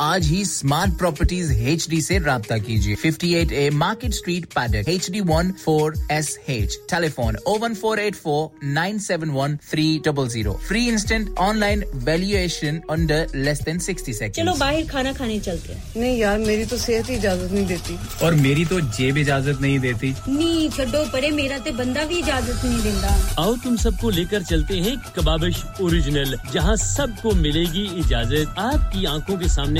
आज ही स्मार्ट प्रॉपर्टीज़ एच डी ऐसी रब्ता कीजिए। 58 A market street Paddock H D one four S H telephone O one four eight four nine seven one three double zero free instant online valuation under less than sixty second चलो बाहर खाना खाने चलते हैं। नहीं यार मेरी तो सेहत ही इजाज़त नहीं देती। और मेरी तो जेब इजाज़त नहीं देती। नी छो परे मेरा तो बंदा भी इजाज़त नहीं देता। आओ तुम सबको लेकर चलते हैं कबाबिश ओरिजिनल जहाँ सबको मिलेगी इजाज़त। आपकी आँखों के सामने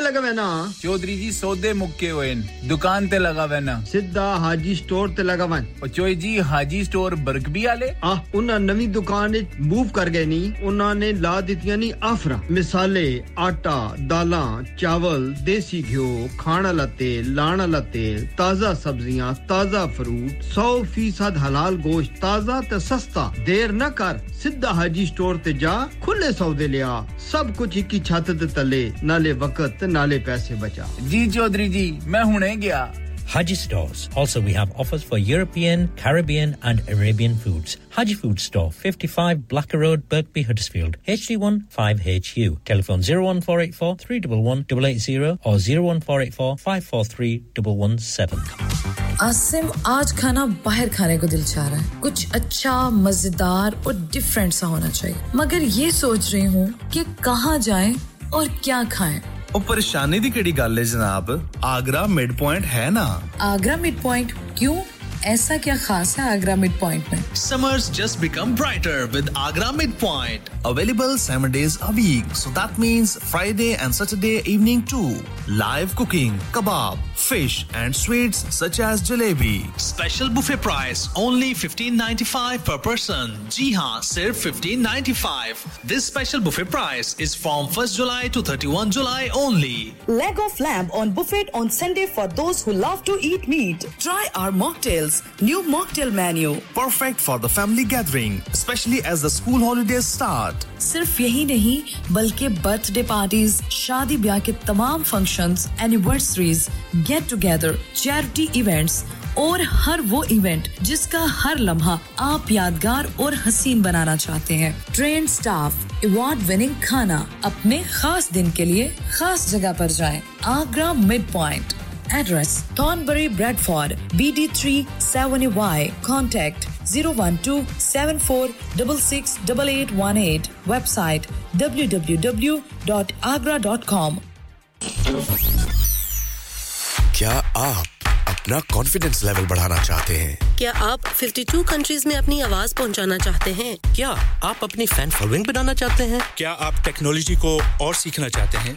ಸೌದೆ ಲಗವೇನಾ ಚೌಧರಿ ಜಿ ಸೌದೆ ಮುಕ್ಕೆ ಹೋಯನ್ ದುಕಾನ್ ते लगावेना सिद्धा हाजी स्टोर ते लगावन ओ चोई जी हाजी स्टोर बरगबी वाले आ उन्ना नवी दुकान मूव कर गए नी। उन्ना ने ला दितियाँ नी आफरा। मिसाले आटा दाला चावल देसी घ्यो खाना लते लाना लते ताज़ा सब्ज़ियाँ ताज़ा फ्रूट 100% हलाल गोश्त ताज़ा ते सस्ता। देर न कर सिद्धा हाजी स्टोर ते जा खुले सौदे लिया। सब कुछ इक्की छत ते तले नाले वक्त ਨਾਲੇ ਪੈਸੇ ਬਚਾ ਜੀ ਚੌਧਰੀ ਜੀ ਮੈਂ ਹੁਣੇ ਗਿਆ Haji stores. Also, we have offers for European, Caribbean, and Arabian foods. Haji Food Store, 55 Blacker Road, Birkby, Huddersfield, HD1 5HU. Telephone 01484 311 880 or 01484 543 117. Asim आज खाना बाहर खाने को दिल चाह रहा है कुछ अच्छा मजेदार और डिफरेंट सा होना चाहिए मगर ये सोच रही हूँ कि कहाँ जाएं और क्या खाएं ਉਹ ਪਰੇਸ਼ਾਨੀ ਦੀ ਕਿਹੜੀ ਗੱਲ ਹੈ ਜਨਾਬ ਆਗਰਾ ਮਿਡ ਪੁਆਇੰਟ ਹੈ ਨਾ आगरा मिड पॉइंट क्यों ऐसा क्या खास है आगरा मिड पॉइंट में Summers just become brighter with Agra Midpoint. Available seven days a week. So that means Friday and Saturday evening too. Live cooking, kebab, fish, and sweets such as jalebi. Special buffet price only 15.95 per person. Jiha haan, 15.95. This special buffet price is from 1st July to 31 July only. Leg of lamb on buffet on Sunday for those who love to eat meat. Try our mocktails, new mocktail menu. Perfect for the family gathering, especially as the school holidays start. सिर्फ़ यही नहीं बल्कि birthday parties शादी ब्याह के तमाम functions, anniversaries get together charity events और हर वो इवेंट जिसका हर लम्हा आप यादगार और हसीन बनाना चाहते हैं। ट्रेन स्टाफ अवार्ड विनिंग खाना अपने खास दिन के लिए खास जगह पर जाएँ। Agra mid point Address Thornbury Bradford BD3 7Y Contact 012 74668818 Website www.agra.com क्या आप अपना कॉन्फिडेंस लेवल बढ़ाना चाहते हैं? क्या आप 52 कंट्रीज़ में अपनी आवाज़ पहुंचाना चाहते हैं? क्या आप अपनी फ़ैन फॉलोइंग बनाना चाहते हैं? क्या आप टेक्नोलॉजी को और सीखना चाहते हैं?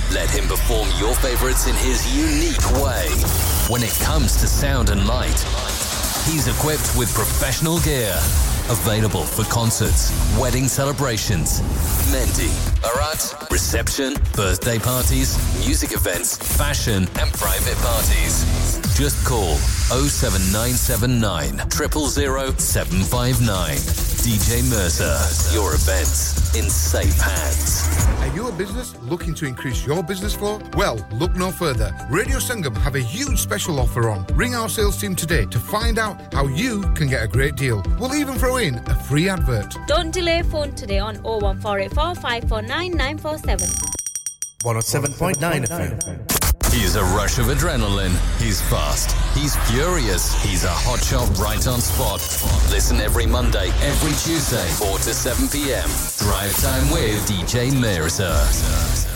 Let him perform your favorites in his unique way. When it comes to sound and light, he's equipped with professional gear. Available for concerts, wedding celebrations, Mendi, Arat, reception, birthday parties, music events, fashion, and private parties. Just call 07979 000 759. DJ Mirza, your events in safe hands. Are you a business looking to increase your business flow? Well, look no further. Radio Sangam have a huge special offer on. Ring our sales team today to find out how you can get a great deal. We'll even throw in a free advert. Don't delay phone today on 01484 549 947. 107.9 FM. He's a rush of adrenaline. He's fast. He's furious. He's a hot shot right on spot. Listen every Monday, every Tuesday, 4 to 7 p.m. Drive time with DJ Mirza.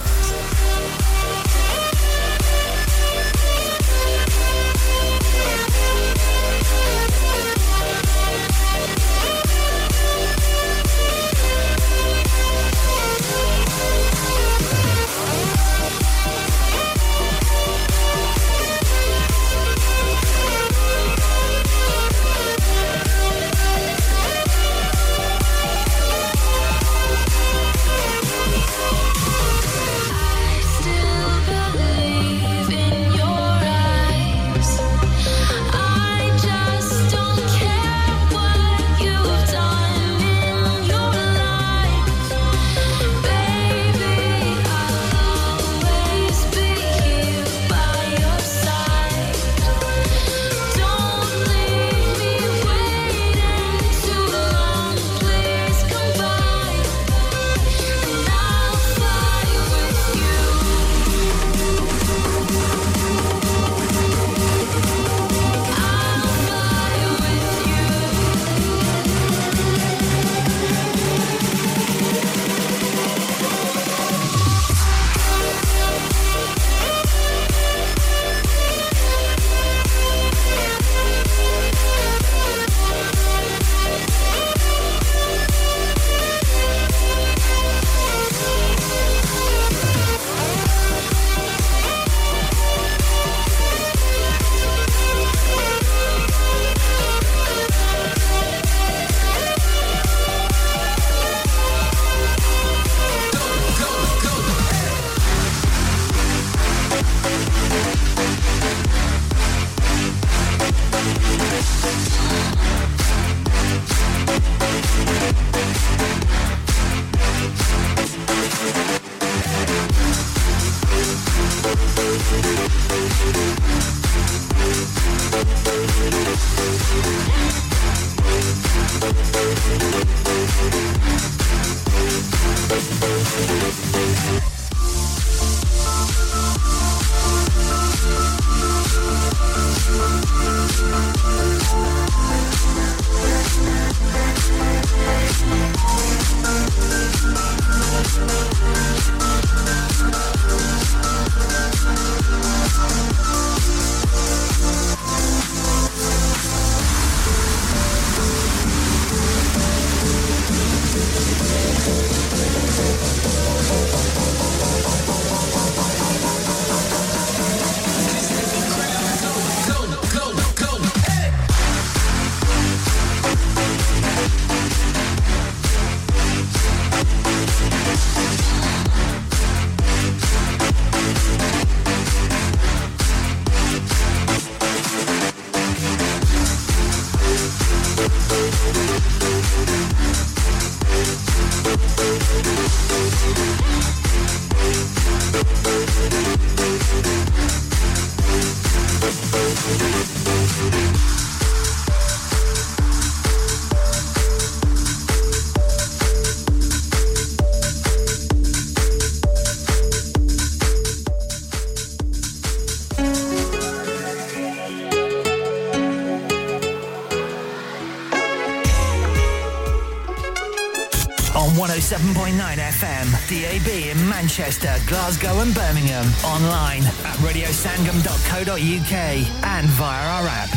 Manchester, Glasgow, and Birmingham. Online at radiosangam.co.uk and via our app.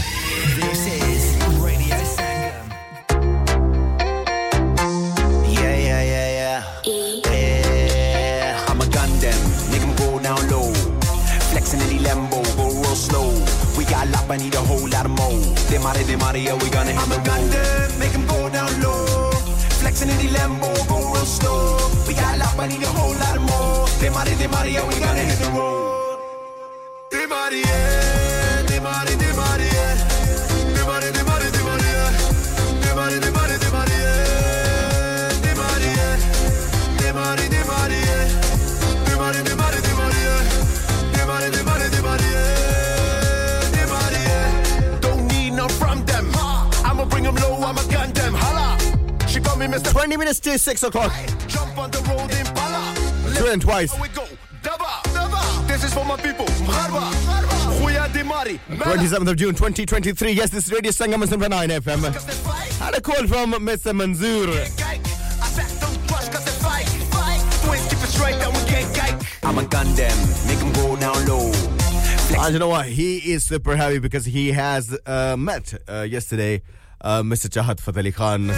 O'clock. Jump on the road in Bala. Twin twice. Here we go. Daba. This is for my people. Harba. Huya Dimari. 27th of June 2023. Yes, this is Radio Sangam 9 FM. Had a call from Mr. Manzoor. I'ma gun them, make 'em go down low. And you know what? He is super happy because he has uh, met uh, yesterday uh, Mr. Chahat Fateh Ali Khan.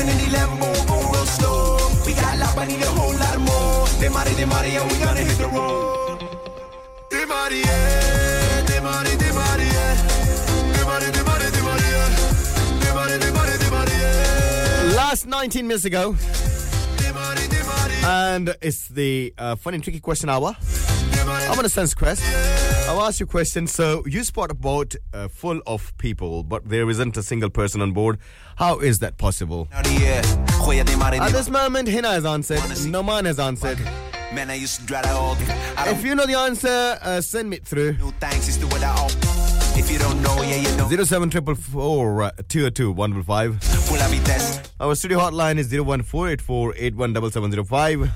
Flexing in the Lambo, go real slow. We got I need a whole lot more. They mighty, they mighty, yeah, we gonna hit the road. Last 19 minutes ago. And it's the uh, fun and tricky question hour. I'm on a sense quest. I'll ask you a question. So you spot a boat uh, full of people, but there isn't a single person on board. How is that possible? At this moment, Hina has answered. Noman has answered. Man, I used to drive If you know the answer, uh, send me through. No thanks, it's the way I own. If you don't know, yeah, you know. 07444 uh, 202 155. Our studio hotline is 01484 817705.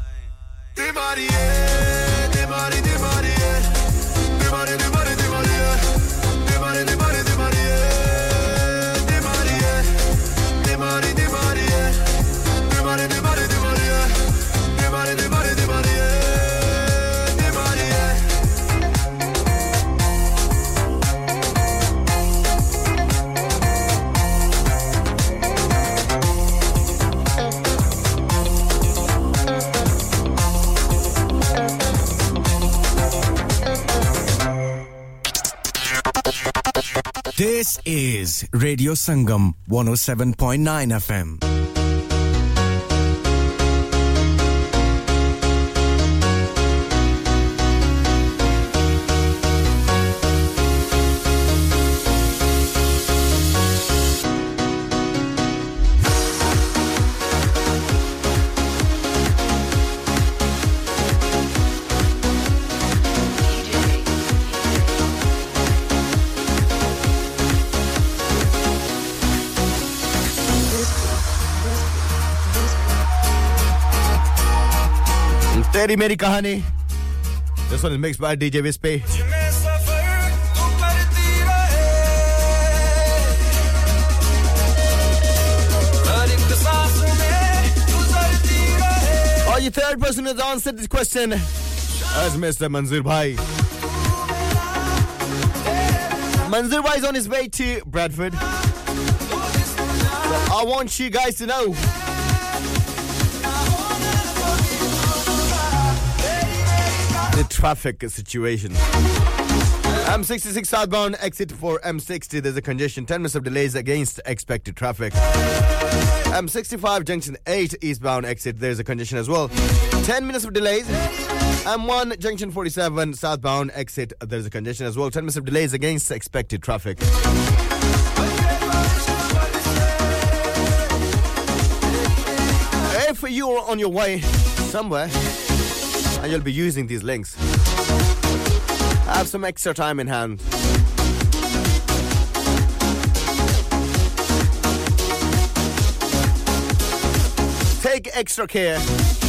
Is Radio Sangam 107.9 FM. तेरी मेरी कहानी This one is mixed by DJ Wispy. Oh, your third person who's answered this question is Mr. Manzoor Bhai. Manzoor Bhai is on his way to Bradford. So I want you guys to know the traffic situation. M66 southbound exit for M60. There's a congestion. 10 minutes of delays against expected traffic. M65 junction 8 eastbound exit. There's a congestion as well. 10 minutes of delays. M1 junction 47 southbound exit. There's a congestion as well. 10 minutes of delays against expected traffic. If you're on your way somewhere and you'll be using these links, have some extra time in hand. Take extra care.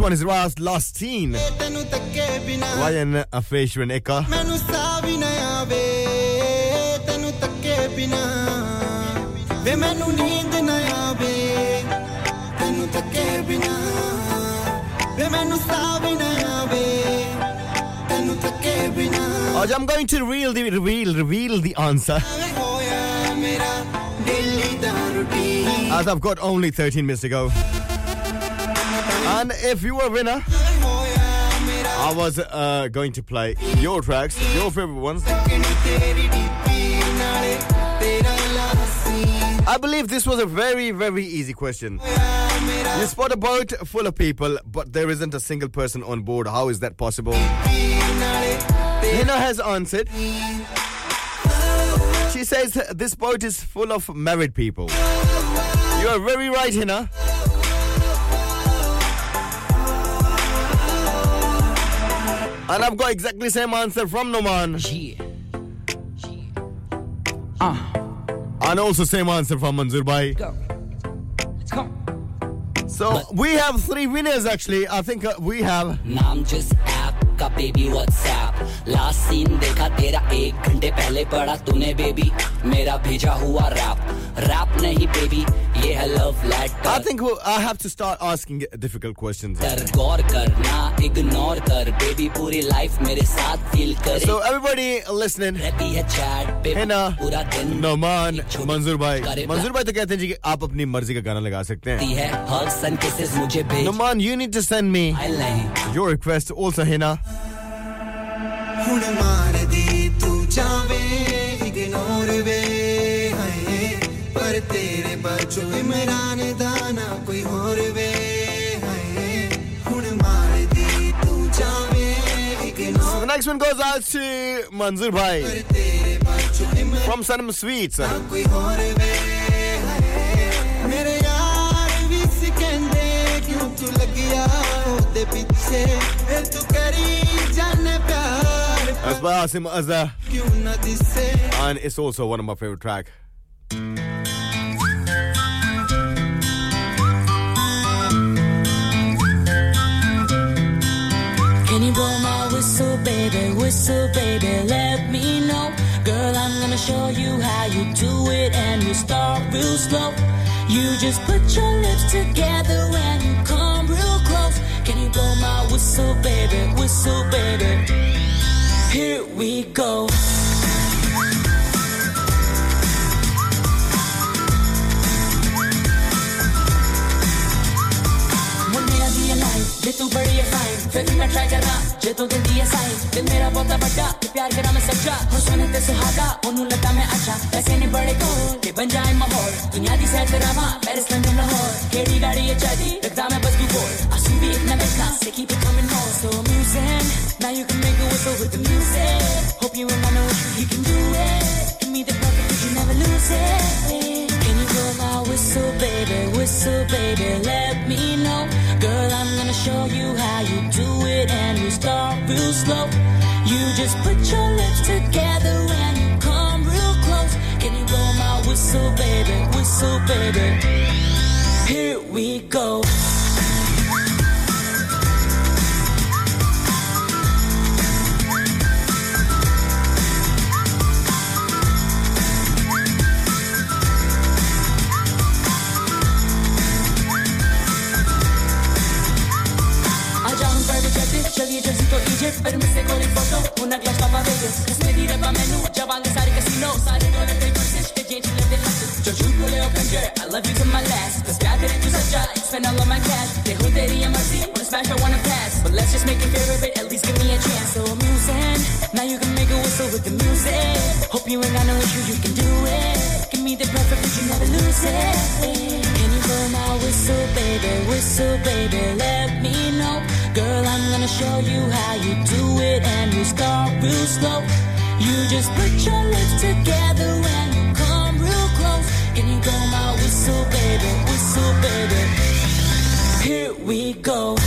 one is last, last seen. Ryan Afesh and Eka. ਵੇ ਮੈਨੂੰ ਨੀਂਦ ਨਾ ਆਵੇ ਤੈਨੂੰ ਤੱਕੇ ਬਿਨਾ ਵੇ ਮੈਨੂੰ ਸਾਹ ਵੀ ਨਾ ਆਵੇ ਤੈਨੂੰ ਤੱਕੇ ਬਿਨਾ Oh, I'm going to reveal the reveal reveal the answer. ਹੋਇਆ ਮੇਰਾ ਦਿੱਲੀ ਦਾ routine As I've got only 13 minutes to go. And if you were a winner, I was uh, going to play your tracks, your favorite ones. I believe this was a very, very easy question. You spot a boat full of people, but there isn't a single person on board. How is that possible? Nina has answered. She says this boat is full of married people. You are very right, Hina. And I've got exactly same answer from Noman. And also same answer from Manzoor Bhai. So we have three winners actually. I think uh, we have. नाम जिस app का baby WhatsApp last seen देखा तेरा एक घंटे पहले पड़ा तूने बेबी मेरा भेजा हुआ रैप रैप नहीं बेबी ये है love letter I think we'll, I have to start asking difficult questions. कर गौर करना इग्नोर कर बेबी पूरी लाइफ मेरे साथ फील करे So everybody listening. रहती है चैट पे Hina, पूरा दिन Noman, Manzoor Bhai. करे Manzoor Bhai तो कहते हैं जी कि आप अपनी मर्जी का गाना लगा सकते दी हैं. है हग्स एंड किसेस मुझे भेज Noman, you need to send me your request. Also, Hina. ਹੁਣ ਮਾਰਦੀ ਤੂੰ ਜਾਵੇ ਇਗਨੋਰ ਵੇ ਹਾਏ ਪਰ ਤੇਰੇ ਬਾਝੋਂ ਇਮਰਾਨ ਦਾ ਨਾ ਕੋਈ ਹੋਰ ਵੇ ਹਾਏ ਹੁਣ ਮਾਰਦੀ ਤੂੰ ਜਾਵੇ So ignore the next one goes out to Manzoor Bhai ਤੇਰੇ ਬਾਝੋਂ ਇਮਰਾਨ from Sanam Sweets. ਕੋਈ ਹੋਰ ਵੇ ਹਾਏ ਮੇਰੇ ਯਾਰ ਵੀ ਸੀ ਕਹਿੰਦੇ ਕਿਉਂ ਤੂੰ ਲੱਗਿਆ ਉਹਦੇ ਪਿੱਛੇ ਫਿਰ ਤੂੰ ਕਰੀ ਜਾਣੇ ਪਿਆਰ That's by Asim Azza. ਕਿਉਂ ਨਾ ਦਿਸੇ And it's also one of my favorite track. Can you blow my whistle, baby? Whistle, baby, let me know. Girl, I'm gonna show you how you do it, and we start real slow. You just put your lips together and you come real close. Can you blow my whistle, baby? Whistle, baby. Here we go. है भी मैं try करना जे तू दिल दी है sign दिल मेरा बहुत बड़ा ते प्यार करा मैं सच्चा हो सोने ते सुहागा ओनू लगा मैं अच्छा पैसे ने बड़े को ते बन जाए माहौल दुनिया दी सैर करावा पेरिस लंदन लाहौर केड़ी गाड़ी है चादी रखदा मैं बस तू बोल आँसू भी इतना देखना से keep it coming on so amusing now you can make a whistle with the music hope you I know you can do it give me the perfect you never lose it can you blow my whistle baby whistle baby let me know Girl, I'm gonna show you how you do it, and we start real slow. You just put your lips together and you come real close. Can you blow my whistle, baby? Whistle, baby. Here we go. तो Egypt पर miss से calling photo una glass papa Vegas इसमें दी rapa मेनू जब आगे सारे casino सारे dollar पे versus पे जेट लेते हंस जो झूठ बोले ओ Kanjar I love you to my last बस प्यार तेरे तू सच्चा spend all of my cash ते हो तेरी ये मर्जी wanna smash I wanna pass but let's just make it fair but at least give me a chance so amusing now you can make a whistle with the music hope you ain't got no issue you can do it give me the perfect but you never lose it can you blow my whistle baby whistle baby let me know Girl, I'm gonna show you how you do it, and we start real slow. You just put your lips together and you come real close. Can you blow my whistle, baby? Whistle, baby. Here we go.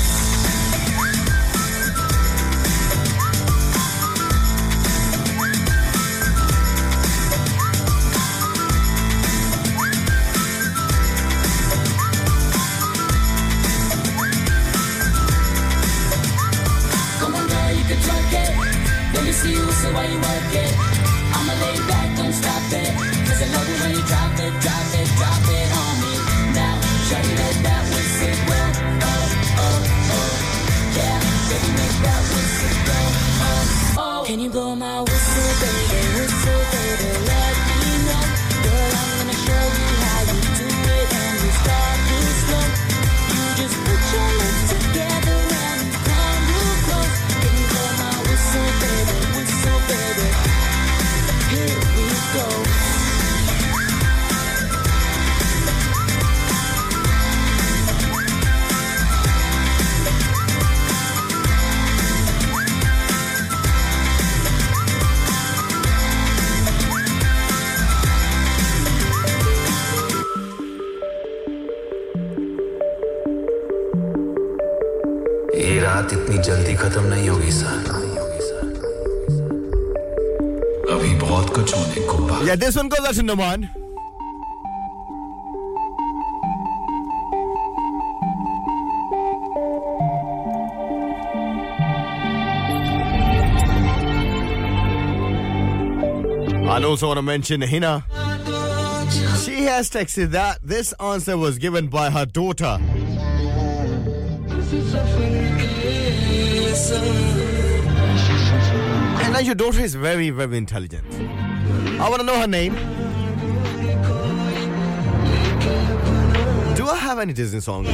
Can you blow my whistle, this one goes out to Noman. And also want to mention Hina. She has texted that this answer was given by her daughter. And now your daughter is very, very intelligent. I want to know her name. Do I have any Disney song?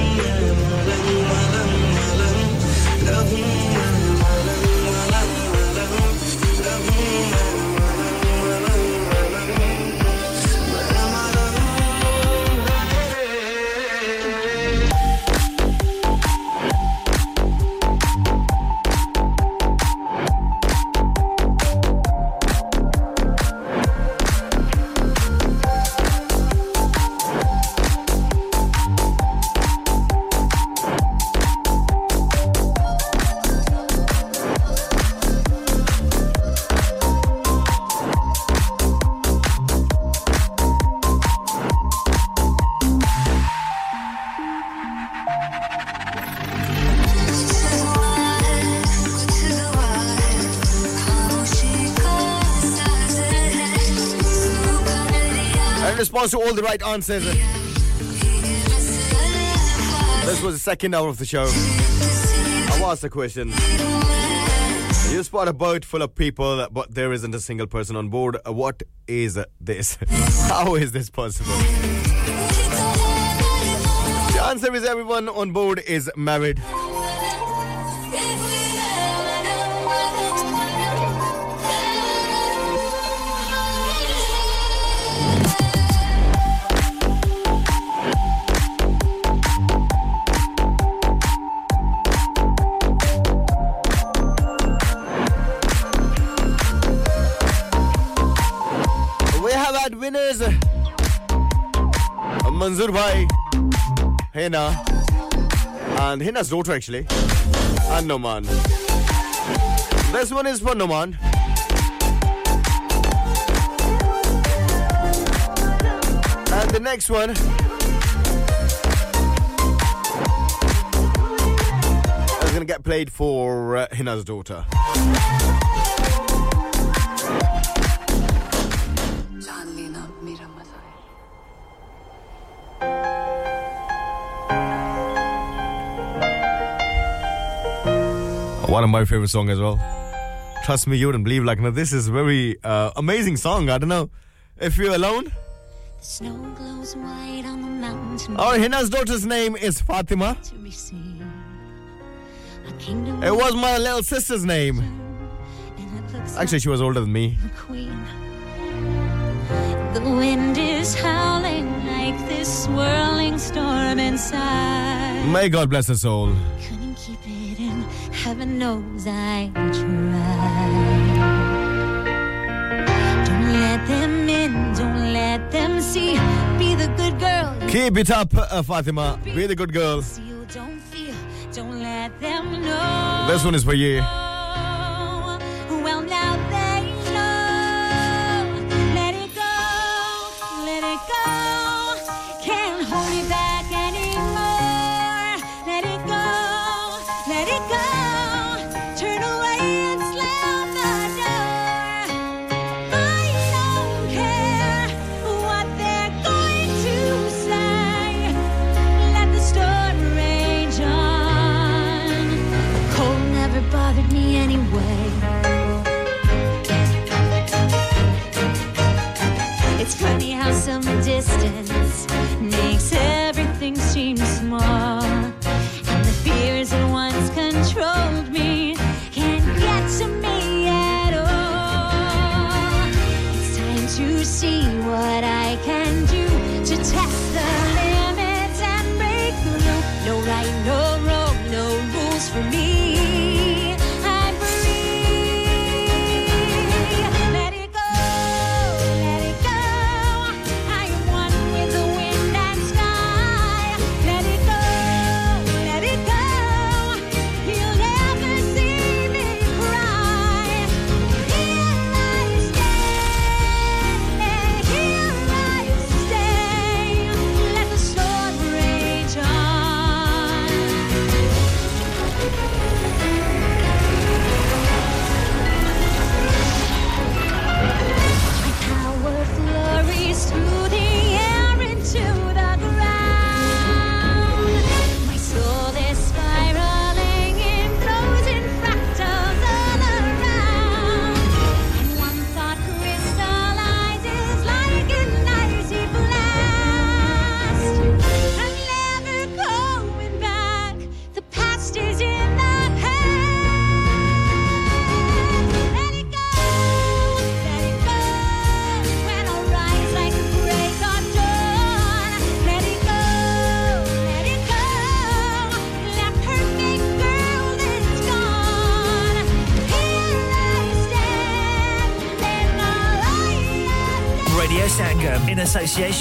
And to all the right answers, this was the second hour of the show. I've asked a question. You spot a boat full of people, but there isn't a single person on board. What is this? How is this possible? The answer is everyone on board is married. Manzoor Bhai, Hena, and Hena's daughter actually, and Noman. This one is for Noman. And the next one is to get played for uh, Hina's daughter. One of my favorite song as well. Trust me, you wouldn't believe. Like, no, this is very uh, amazing song. I don't know if you're alone. Snow glows white on the mountain. Our Hina's daughter's name is Fatima. To receive a kingdom It was my little sister's name. Actually, she was older than me. like a queen. The wind is howling like this swirling storm inside. May God bless her soul. Heaven knows I tried. Don't let them in. Don't let them see. Be the good girl. Keep it up, uh, Fatima. Be the good girl. You don't feel. Don't let them know. This one is for you. Distance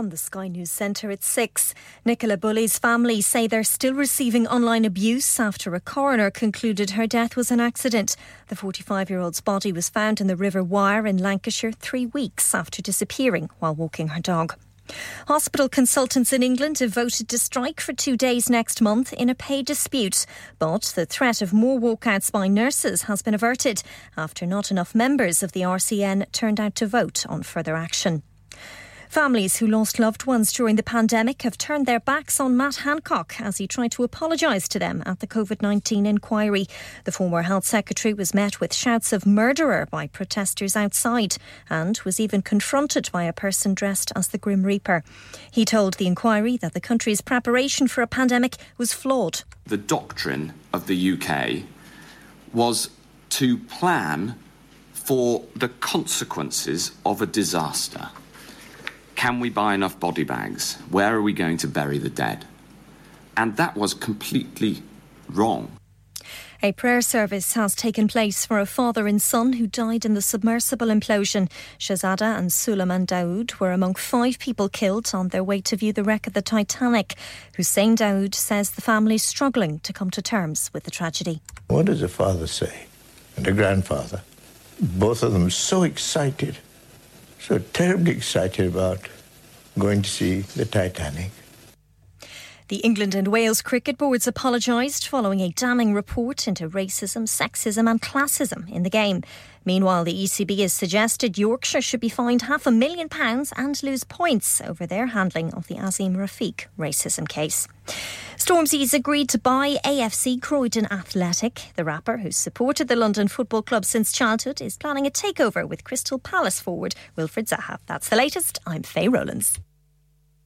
From the Sky News Centre at 6, Nicola Bulley's family say they're still receiving online abuse after a coroner concluded her death was an accident. The 45 year old's body was found in the River Wyre in Lancashire three weeks after disappearing while walking her dog. Hospital consultants in England have voted to strike for two days next month in a pay dispute. But the threat of more walkouts by nurses has been averted after not enough members of the RCN turned out to vote on further action. Families who lost loved ones during the pandemic have turned their backs on Matt Hancock as he tried to apologise to them at the COVID 19 inquiry. The former Health Secretary was met with shouts of murderer by protesters outside and was even confronted by a person dressed as the Grim Reaper. He told the inquiry that the country's preparation for a pandemic was flawed. the doctrine of the UK was to plan for the consequences of a disaster. Can we buy enough body bags? Where are we going to bury the dead? And that was completely wrong. A prayer service has taken place for a father and son who died in the submersible implosion. Shahzada and Suleman Dawood were among five people killed on their way to view the wreck of the Titanic. Hussain Dawood says the family is struggling to come to terms with the tragedy. What does the father say? And the grandfather? Both of them so excited, so terribly excited about going to see the Titanic. The England and Wales cricket boards apologised following a damning report into racism, sexism, and classism in the game. Meanwhile, the ECB has suggested Yorkshire should be fined half a million pounds and lose points over their handling of the Azeem Rafiq racism case. Stormzy's agreed to buy AFC Croydon Athletic. The rapper, who's supported the London Football Club since childhood, is planning a takeover with Crystal Palace forward Wilfried Zaha. That's the latest. I'm Faye Rowlands.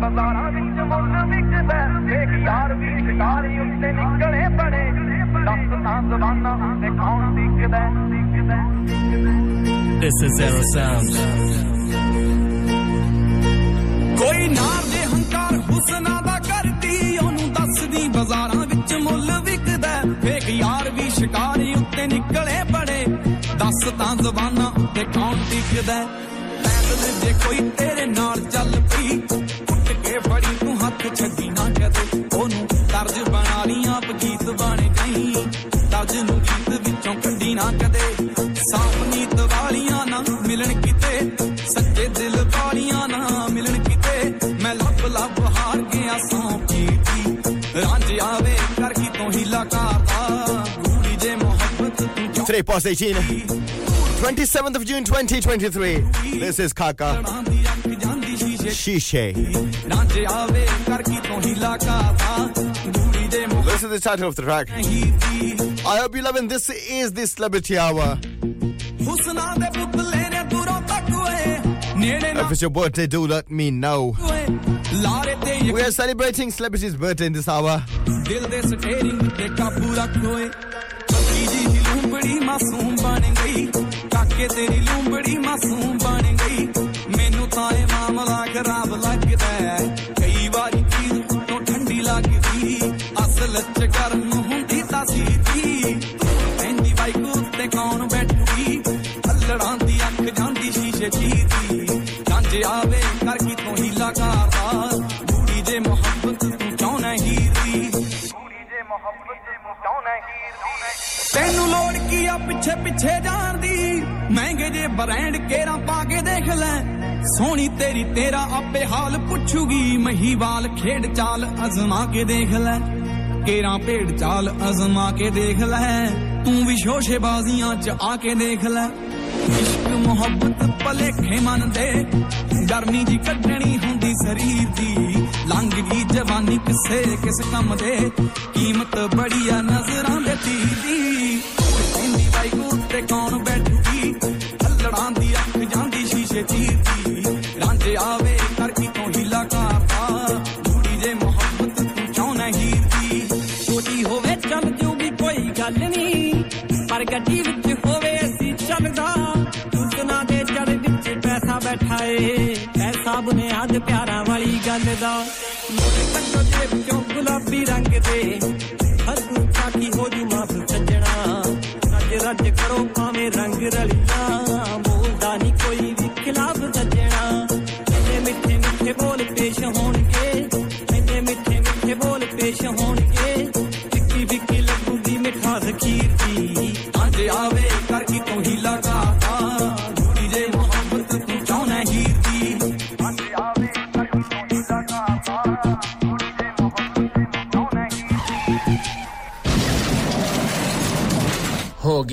ਬਾਜ਼ਾਰਾਂ ਵਿੱਚ ਮੁੱਲ ਵਿਕਦਾ ਦੇਖ ਯਾਰ ਵੀ ਸ਼ਿਕਾਰੀ ਉੱਤੇ ਨਿਕਲੇ ਬੜੇ ਦੱਸ ਤਾਂ ਜ਼ਬਾਨਾਂ ਉੱਤੇ ਕੌਣ ਵਿਕਦਾ This is Zero Sound. ਕੋਈ ਨਾਰ ਦੇ ਹੰਕਾਰ ਹੁਸਨਾ ਦਾ ਕਰਦੀ ਉਹਨੂੰ ਦੱਸਦੀ ਬਾਜ਼ਾਰਾਂ ਵਿੱਚ ਮੁੱਲ ਵਿਕਦਾ ਫੇਕ ਯਾਰ ਵੀ ਸ਼ਿਕਾਰੀ ਉੱਤੇ ਨਿਕਲੇ ਬੜੇ ਦੱਸ ਤਾਂ ਜ਼ਬਾਨਾਂ ਉੱਤੇ ਕੌਣ ਟਿਕਦਾ ਪੈਦਲ ਜੇ ਕੋਈ ਤੇਰੇ ਨਾਲ ਚੱਲ ਪਈ ਨਾ ਕਦੇ ਸਾਫ ਨੀਤ ਵਾਲੀਆਂ ਨਾ ਮਿਲਣ ਕਿਤੇ ਸੱਚੇ ਦਿਲ ਵਾਲੀਆਂ ਨਾ ਮਿਲਣ ਕਿਤੇ ਮੈਂ ਲੱਭ ਲੱਭ ਹਾਰ ਗਿਆ ਸੌਂ ਕੀਤੀ ਰਾਂਝ ਆਵੇ ਕਰ ਕੀ ਤੋਂ ਹੀਲਾ ਕਰਦਾ ਗੂੜੀ ਜੇ ਮੁਹੱਬਤ ਤੂੰ Today, past 18. 27th of June 2023. This is Kaka. Shishe. ਰਾਂਝ ਆਵੇ ਕਰ ਕੀ ਤੋਂ ਹੀਲਾ ਕਰਦਾ ਗੂੜੀ ਦੇ This is the title of the track. I hope you're loving this is the Celebrity Hour. ਹੁਸਨਾ ਦੇ ਪੁਤਲੇ ਨੇ ਦੂਰੋਂ ਤੱਕ ਓਏ ਨੇੜੇ ਨਾ If it's your birthday, do let me know. ਓਏ ਲਾਰੇ ਤੇ We are celebrating celebrities' birthday in this hour. ਦਿਲ ਦੇ ਸਟੇਰਿੰਗ ਤੇ ਕਾਬੂ ਰੱਖ ਓਏ ਕੱਕੀ ਜੀ ਦੀ ਲੂੰਬੜੀ ਮਾਸੂਮ ਬਣ ਗਈ ਕਾਕੇ ਤੇਰੀ ਲੂੰਬੜੀ ਮਾਸੂਮ ਬਣ ਗਈ ਮੈਨੂੰ ਤਾਂ ਇਹ ਮਾਮਲਾ ਖਰਾਬ ਲੱਗਦਾ ਹੈ ਕਈ ਵਾਰੀ ਚੀਜ਼ ਤੋਂ ਠੰਡੀ ਲੱਗਦੀ ਅਸਲ ਚ ਗਰਮ ਹੁੰਦੀ ਤਾਂ ਸੀਤੀ ਜਾਂਦੀ ਸ਼ੀਸ਼ੇ ਚੀਦੀ ਜੰਜ ਆਵੇ ਕਰ ਕੀ ਤੋਂ ਹੀਲਾ ਕਰਦਾ ਬੂੜੀ ਜੇ ਮੁਹੱਬਤ ਤੂੰ ਚਾਹਣਾ ਹੀਰੀ ਤੈਨੂੰ ਲੋੜ ਕੀ ਆ ਪਿੱਛੇ ਪਿੱਛੇ ਜਾਣ ਦੀ ਮਹਿੰਗੇ ਜੇ ਬ੍ਰਾਂਡ ਕੇਰਾ ਪਾ ਕੇ ਦੇਖ ਲੈ ਸੋਹਣੀ ਤੇਰੀ ਤੇਰਾ ਆਪੇ ਹਾਲ ਪੁੱਛੂਗੀ ਮਹੀਵਾਲ ਖੇਡ ਚਾਲ ਅਜ਼ਮਾ ਕੇ ਦੇਖ ਲੈ ਕੇਰਾ ਭੇਡ ਚਾਲ ਅਜ਼ਮਾ ਕੇ ਦੇਖ ਲੈ ਤੂੰ ਵੀ ਸ਼ੋਸ਼ੇ ਬਾਜ਼ੀਆਂ ਚ ਆ ਕੇ ਦੇਖ ਲੈ ਇਸ਼ਕ ਮੁਹੱਬਤ ਭਲੇਖੇ ਮਨ ਦੇ ਗਰਮੀ ਜੀ ਕੱਢਣੀ ਹੁੰਦੀ ਸਰੀਰ ਦੀ ਲੰਘ ਗਈ ਜਵਾਨੀ ਕਿਸੇ ਕਿਸ ਕੰਮ ਦੇ ਕੀਮਤ ਬੜੀ ਆ ਨਜ਼ਰਾਂ ਦੇ ਤੀਰ ਦੀ ਕਹਿੰਦੀ ਬਾਈ ਉੱਤੇ ਕੌਣ ਬੈਠੂਗੀ ਅੱਲੜਾਂ ਦੀ ਅੱਖ ਜਾਂਦੀ ਸ਼ੀਸ਼ੇ ਚੀਰਦੀ ਰਾਂਝੇ ਆਵੇ ਬੈਠਾ ਏ ਪੈਸਾ ਬੁਨਿਆਦ ਪਿਆਰਾਂ ਵਾਲੀ ਗੱਲ ਦਾ ਮੋਰੇ ਕੱਟੋ ਜੇਬ ਚੋਂ ਗੁਲਾਬੀ ਰੰਗ ਦੇ ਹਰ ਗੁੱਸਾ ਕੀ ਹੋ ਜੂ ਮਾਫ ਸੱਜਣਾ ਰੱਜ ਰੱਜ ਕਰੋ ਭਾਵੇਂ ਰੰਗ ਰਲੀਆਂ ਬੋਲਦਾ ਨਹੀਂ ਕੋਈ ਵੀ ਖਿਲਾਫ ਸੱਜਣਾ ਇੰਨੇ ਮਿੱਠੇ ਮਿੱਠੇ ਬੋਲ ਪੇਸ਼ ਹੋਣਗੇ ਇੰਨੇ ਮਿੱਠੇ ਮਿੱਠੇ ਬੋਲ ਪੇਸ਼ ਹੋਣਗੇ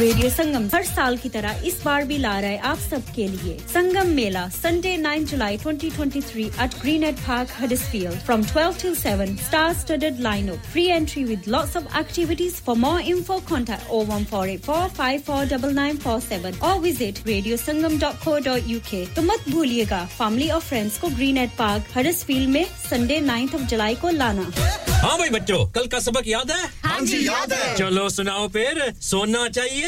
Radio Sangam हर साल की तरह इस बार भी ला रहा है आप सब के लिए। Sangam Mela Sunday 9 July 2023 at Greenhead park Huddersfield from 12 till 7 star studded lineup. Free entry with lots of activities. For more info contact 01484549947 or visit radiosangam.co.uk तो मत भूलिएगा फैमिली और फ्रेंड्स को ग्रीन एट पार्क हडर्सफील्ड में Sunday 9th of जुलाई को लाना। हाँ भाई बच्चों कल का सबक याद है? हाँ जी याद है। चलो सुनाओ फिर सोना चाहिए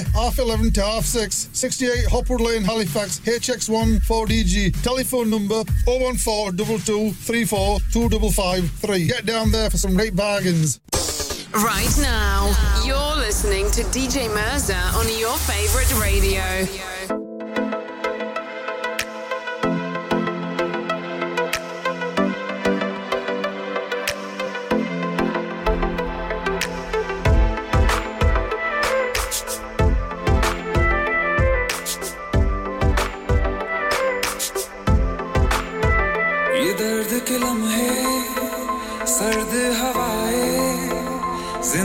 Half 11 to half 6, 68 Hopwood Lane, Halifax, HX1 4DG. Telephone number 01422342553. Get down there for some great bargains. Right now, you're listening to DJ Mirza on your favorite radio.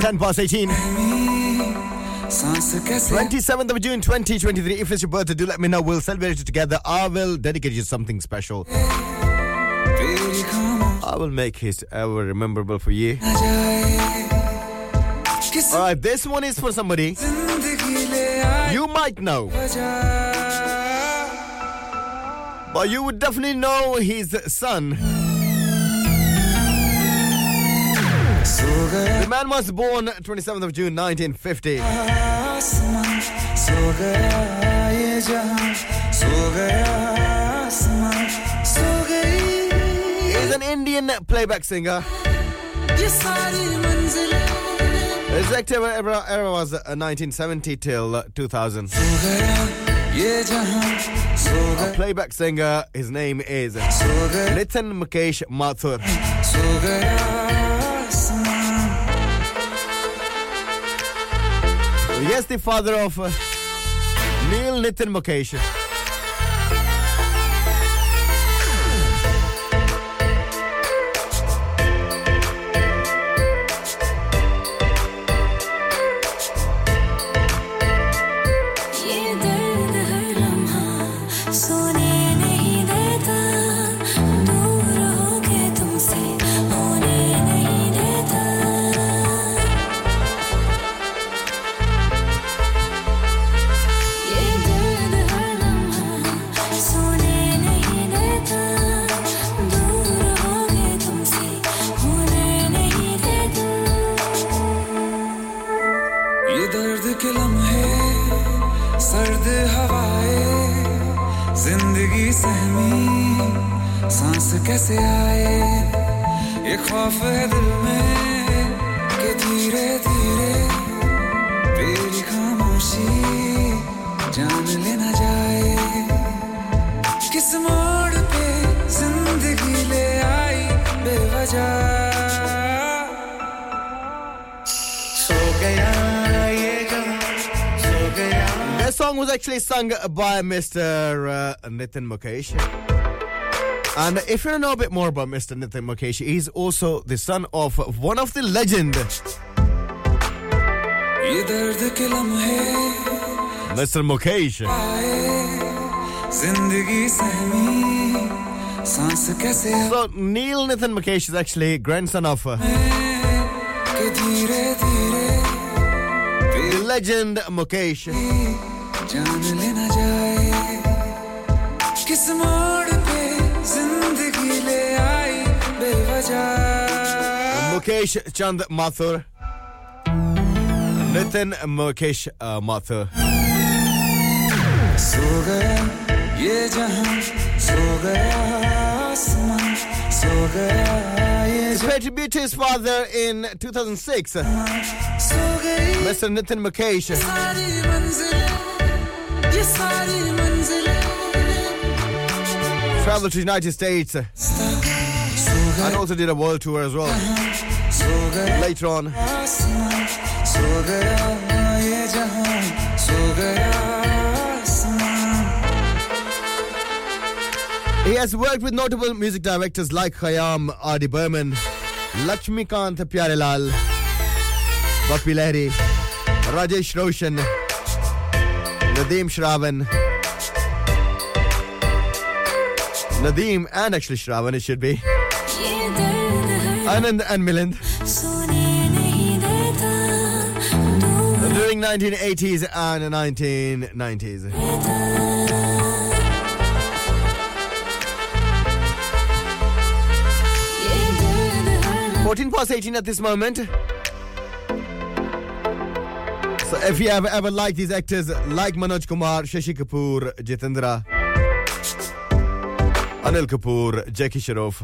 10 past 18. 27th of June 2023. If it's your birthday, do let me know. We'll celebrate it together. I will dedicate you something special. I will make it ever memorable for you. Alright, this one is for somebody you might know. But you would definitely know his son. good. The man was born 27th of June 1950. He's an Indian playback singer. His active era, was uh, 1970 till uh, 2000. A playback singer, his name is Nitin Mukesh Mathur. Yes, the father of uh, Neil Nitin Mukesh. कैसे आए ये खौफ है दिल में कि धीरे धीरे तेरी खामोशी जान लेना जाए किस मोड़ पे ज़िंदगी ले आई बेवजह सो गया That song was actually sung by Mr. Uh, Nitin Mukesh. And if you know a bit more about Mr. Nitin Mukesh, he's also the son of one of the legend. Mr. Mukesh. So Neil Nitin Mukesh is actually grandson of uh, the legend Mukesh. Mukesh Chand Mathur. Nitin Mukesh uh, Mathur. सो गया ये जहां सो गया आसमां सो गया ये He paid tribute to his father in 2006. सो गई Mr. Nitin Mukesh. सारी मंजिलें ये सारी मंजिलें Traveled to the United States and also did a world tour as well. Later on. He has worked with notable music directors like Khayam R.D. Burman, Lakshmikant Pyarelal, Bappi Lahiri, Rajesh Roshan, Nadeem Shravan. Nadeem and actually Shravan, it should be. Anand and Milind. During 1980s and 1990s. Fourteen past eighteen at this moment. So if you have ever liked these actors like Manoj Kumar, Shashi Kapoor, Jitendra, Anil Kapoor, Jackie Shroff.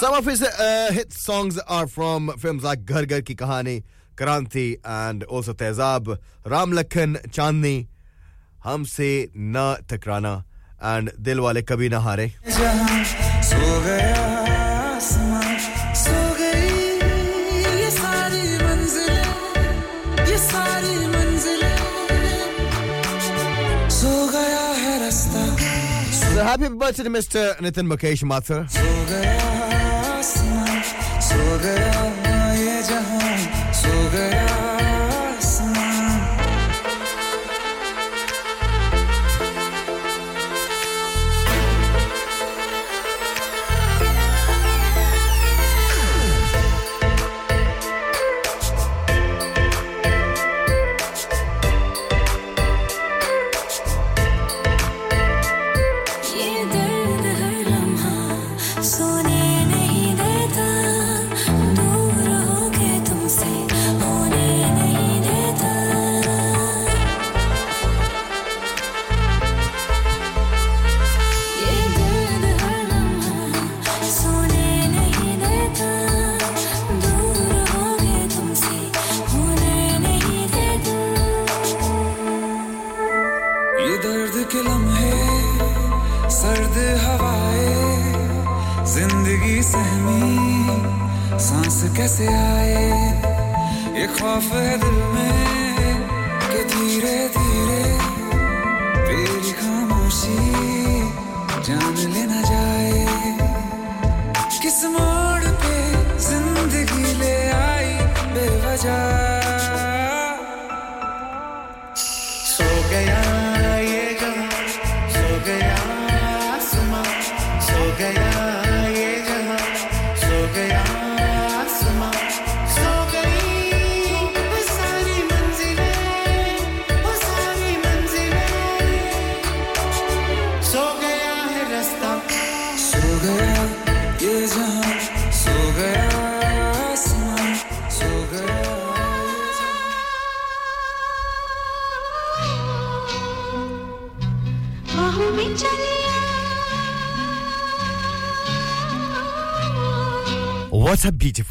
Some of his uh, hit songs are from films like Ghar Ghar Ki Kahani, Kranti, and also Tezab, Ram Lakhan, Chandni, Hamse Na Takrana, and Dil Wale Kabhi Na Hare. So happy birthday to Mr. Nitin Mukesh Mathur girl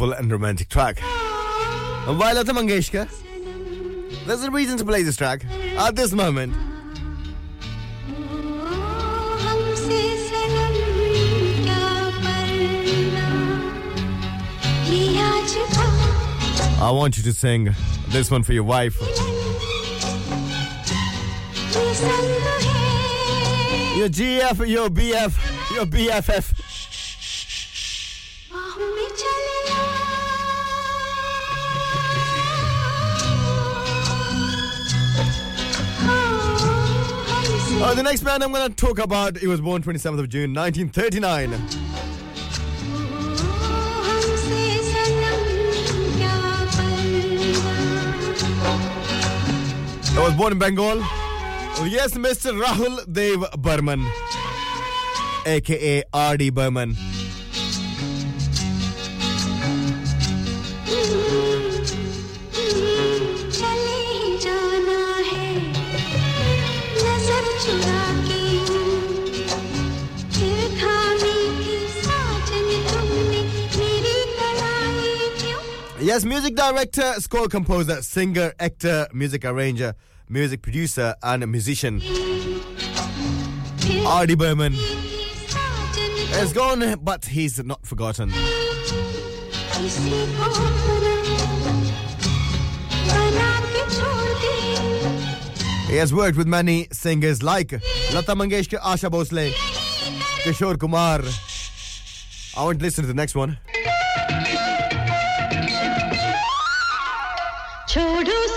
beautiful and romantic track. And Lata there's a reason to play this track at this moment. I want you to sing this one for your wife. Your GF, your BF, your BFF. The next man I'm going to talk about, he was born 27th of June 1939. I was born in Bengal. Yes, Mr. Rahul Dev Burman, aka R.D. Burman. Yes, music director, score composer, singer, actor, music arranger, music producer, and musician. R.D. Burman is gone, but he's not forgotten. He has worked with many singers like Lata Mangeshkar, Asha Bhosle, Kishore Kumar. I want to listen to the next one. छोड़ो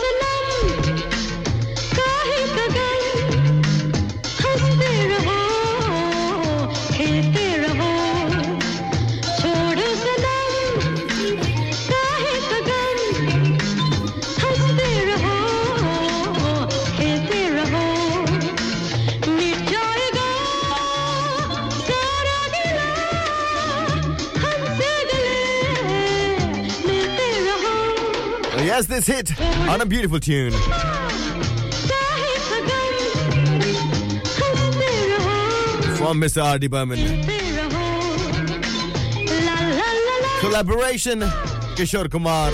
Yes, this hit on a beautiful tune. From Mr. R.D. Burman. Collaboration, Kishore Kumar.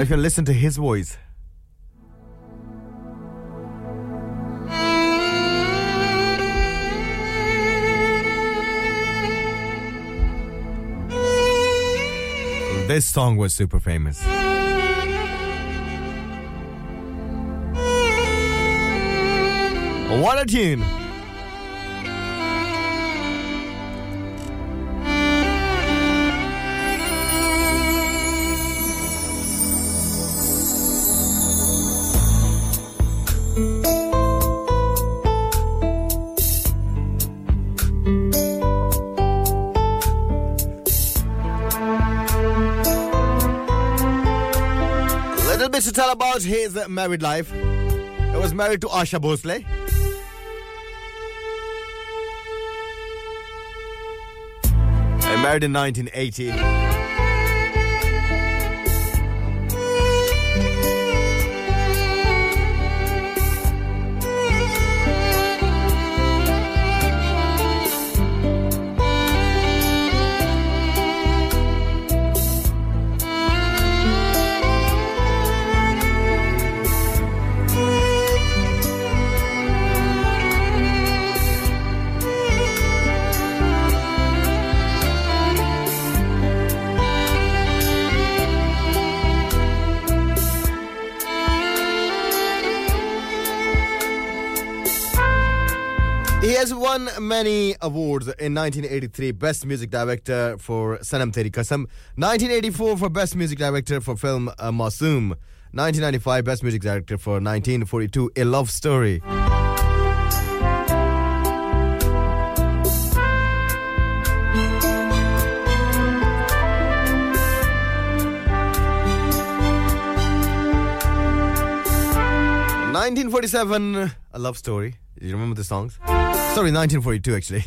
If you listen to his voice, this song was super famous. What a tune! Bit to tell about his married life. He was married to Asha Bhosle. He married in 1980. Many awards in 1983 Best Music Director for Sanam Teri Kasam, 1984 for Best Music Director for film uh, Masoom, 1995 Best Music Director for 1942 A Love Story. Nineteen forty-seven, a love story. You remember the songs? Sorry, 1942 actually.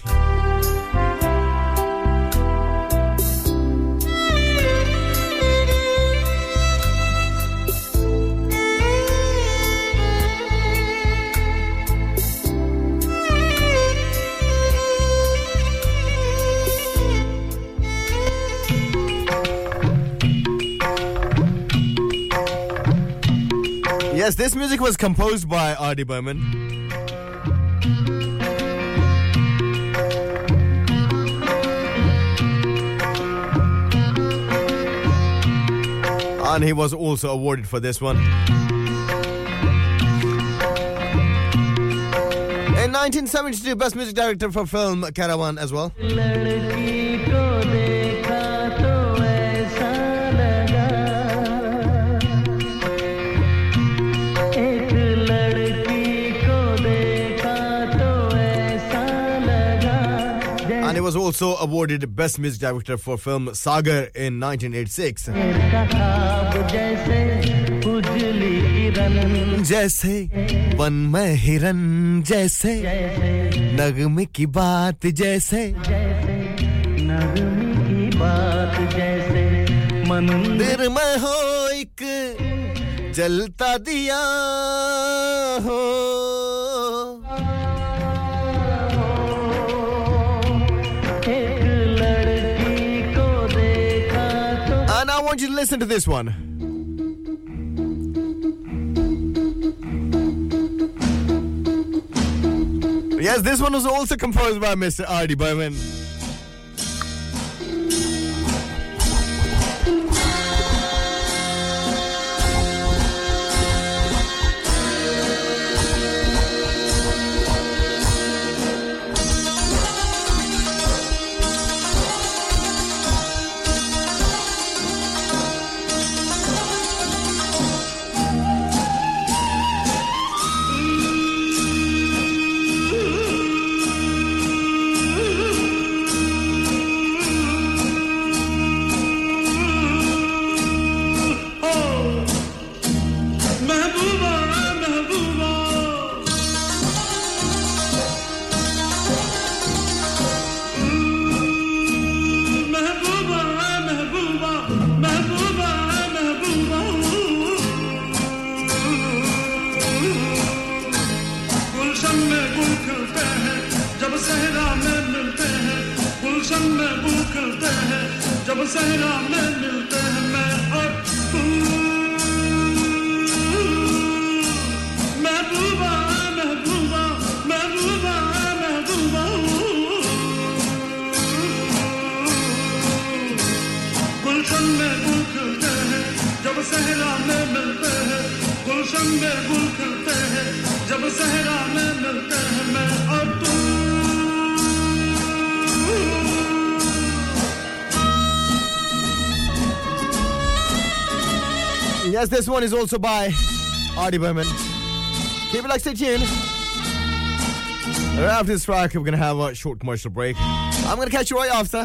Yes, this music was composed by R.D. Burman. And he was also awarded for this one. In 1972, Best Music Director for film Caravan as well. Was also awarded Best Music Director for film Sagar in 1986. जैसे one में हिरन जैसे नगमे की बात जैसे मंदिर में हो एक जलता दिया हो listen to this one. Yes, this one was also composed by Mr. R.D. Burman. सहरा में मिलते हैं मैं और तू। महबूबा महबूबा महबूबा महबूबा। गुलशन में गुल खिलते हैं जब सहरा में मिलते हैं। गुलशन में गुल खिलते हैं जब सहरा में मिलते हैं मैं और तू। Yes, this one is also by R.D. Burman. Keep it like stay tuned. Right after this track, we're gonna have a short commercial break. I'm gonna catch you right after.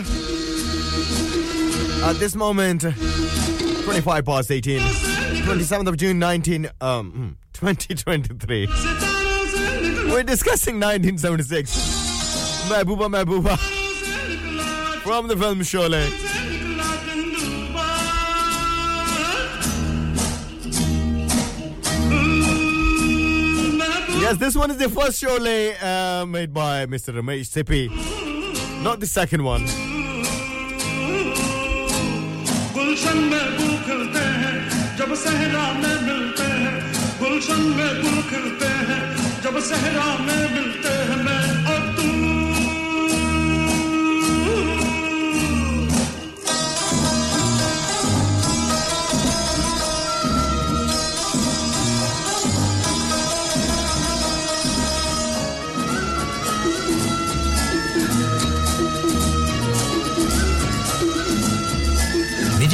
At this moment, 25 past 18, 27th of June, 19 um hmm, 2023. We're discussing 1976. Mehbooba Mehbooba from the film Sholay. Yes, this one is the first Sholay uh, made by Mr. Ramesh Sippy. Not the second one. गुलशन में गुल खिलते हैं जब सहरा में मिलते हैं गुलशन में गुल खिलते हैं जब सहरा में मिलते हैं मैं और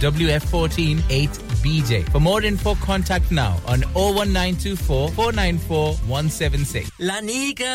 WF14 8BJ. For more info, contact now on 01924 494 176. लानिका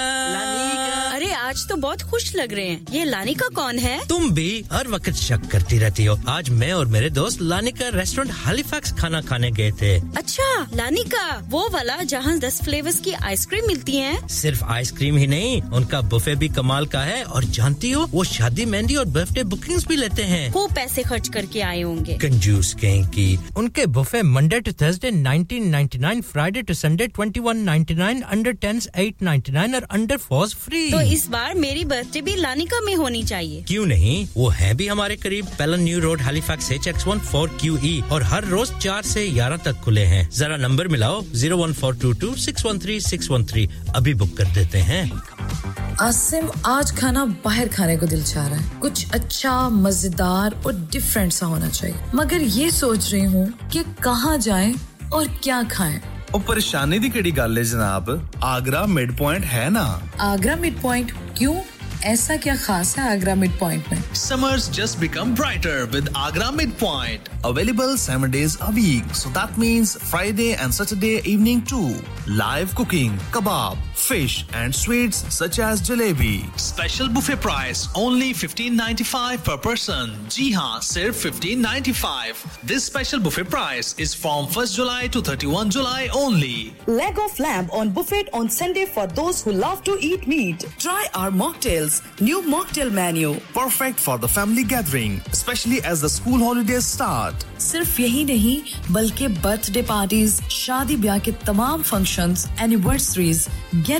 अरे आज तो बहुत खुश लग रहे हैं। ये लानिका कौन है? तुम भी हर वक्त शक करती रहती हो। आज मैं और मेरे दोस्त लानिका रेस्टोरेंट हालीफैक्स खाना खाने गए थे। अच्छा लानिका वो वाला जहाँ दस फ्लेवर्स की आइसक्रीम मिलती है। सिर्फ़ आइसक्रीम ही नहीं उनका बुफे भी कमाल का है। और जानती हो वो शादी मेहंदी और बर्थडे बुकिंग्स भी लेते हैं। खूब पैसे खर्च करके आए होंगे। जाएँगे। कंजूस कहीं की उनके buffet Monday to Thursday 1999 Friday to Sunday 2199 under 10s 899 और अंडर 4s फ्री तो इस बार मेरी बर्थडे भी लानिका में होनी चाहिए। क्यों नहीं? वो है भी हमारे करीब। Pellon new road Halifax HX1 4QE और हर रोज 4 से 11 तक खुले हैं। जरा नंबर मिलाओ 01422 613 613 अभी बुक कर देते हैं। आसिम आज खाना बाहर खाने को दिल चाह रहा है। कुछ अच्छा मज़ेदार और डिफरेंट सा होना चाहिए। मगर ये सोच रही हूँ कि कहाँ जाएं और क्या खाएं ਉਹ ਪਰੇਸ਼ਾਨੀ ਦੀ ਕਿਹੜੀ ਗੱਲ ਹੈ ਜਨਾਬ ਆਗਰਾ ਮਿਡ ਪੁਆਇੰਟ ਹੈ ਨਾ आगरा मिड पॉइंट क्यों ऐसा क्या खास है आगरा मिड पॉइंट में Summers just become brighter with Agra Midpoint. Available seven days a week. So that means Friday and Saturday evening too. Live cooking, kebab, fish and sweets such as jalebi. Special buffet price only 15.95 per person. जी हाँ, सिर्फ 15.95. This special buffet price is from 1st July to 31 July only. Leg of lamb on buffet on Sunday for those who love to eat meat. Try our mocktails. New mocktail menu. Perfect for the family gathering, especially as the school holidays start. सिर्फ यही नहीं बल्कि birthday parties शादी ब्याह के तमाम functions, anniversaries gate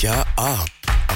क्या आप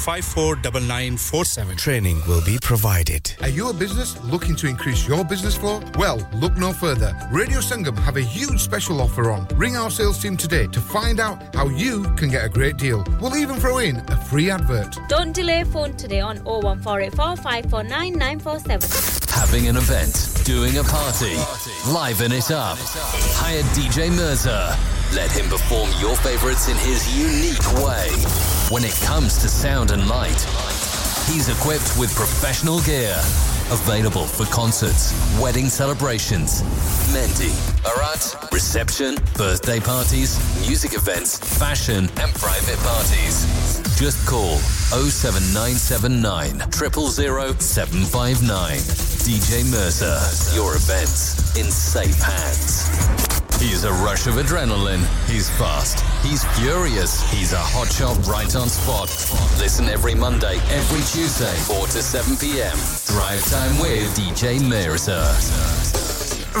01484549947. Training will be provided. Are you a business looking to increase your business flow? Well, look no further. Radio Sangam have a huge special offer on. Ring our sales team today to find out how you can get a great deal. We'll even throw in a free advert. Don't delay phone today on 01484 549 947. Having an event, doing a party, liven it up. Hire DJ Mirza. Let him perform your favorites in his unique way. When it comes to sound and light, he's equipped with professional gear. Available for concerts, wedding celebrations, Mendi, Arat, reception, birthday parties, music events, fashion, and private parties. Just call 07979 759. DJ Mirza, your events in safe hands. He's a rush of adrenaline. He's fast. He's furious. He's a hot shot right on spot. Listen every Monday, every Tuesday, 4 to 7 p.m. Drive time with DJ Mirza.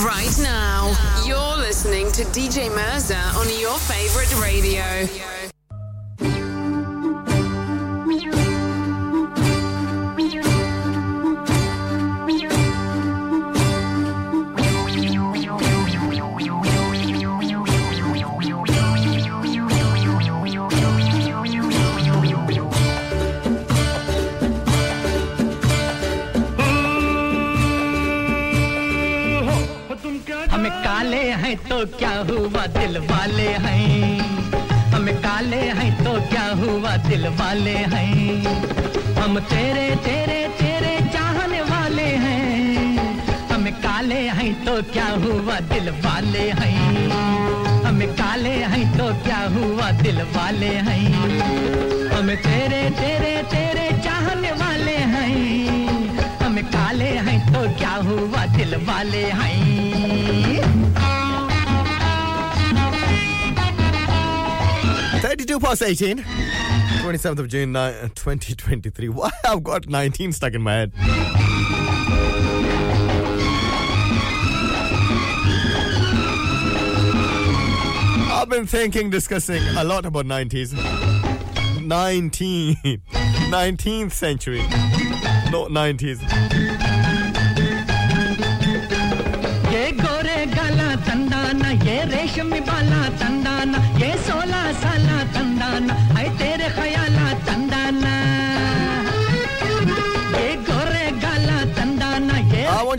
Right now, you're listening to DJ Mirza on your favorite radio. हैं तो क्या हुआ दिल वाले हैं? हम काले हैं तो क्या हुआ दिल वाले हैं? हम तेरे तेरे तेरे चाहने वाले हैं। हम काले हैं तो क्या हुआ दिल वाले हैं? हम काले हैं तो क्या हुआ दिल वाले हैं? हम तेरे तेरे तेरे चाहने वाले हैं। हम काले हैं तो क्या हुआ दिल वाले हैं? 32 past 18. 27th of June, 2023. Why I've got 19 stuck in my head. I've been thinking, discussing a lot about 90s. 19. 19th century. Not 90s.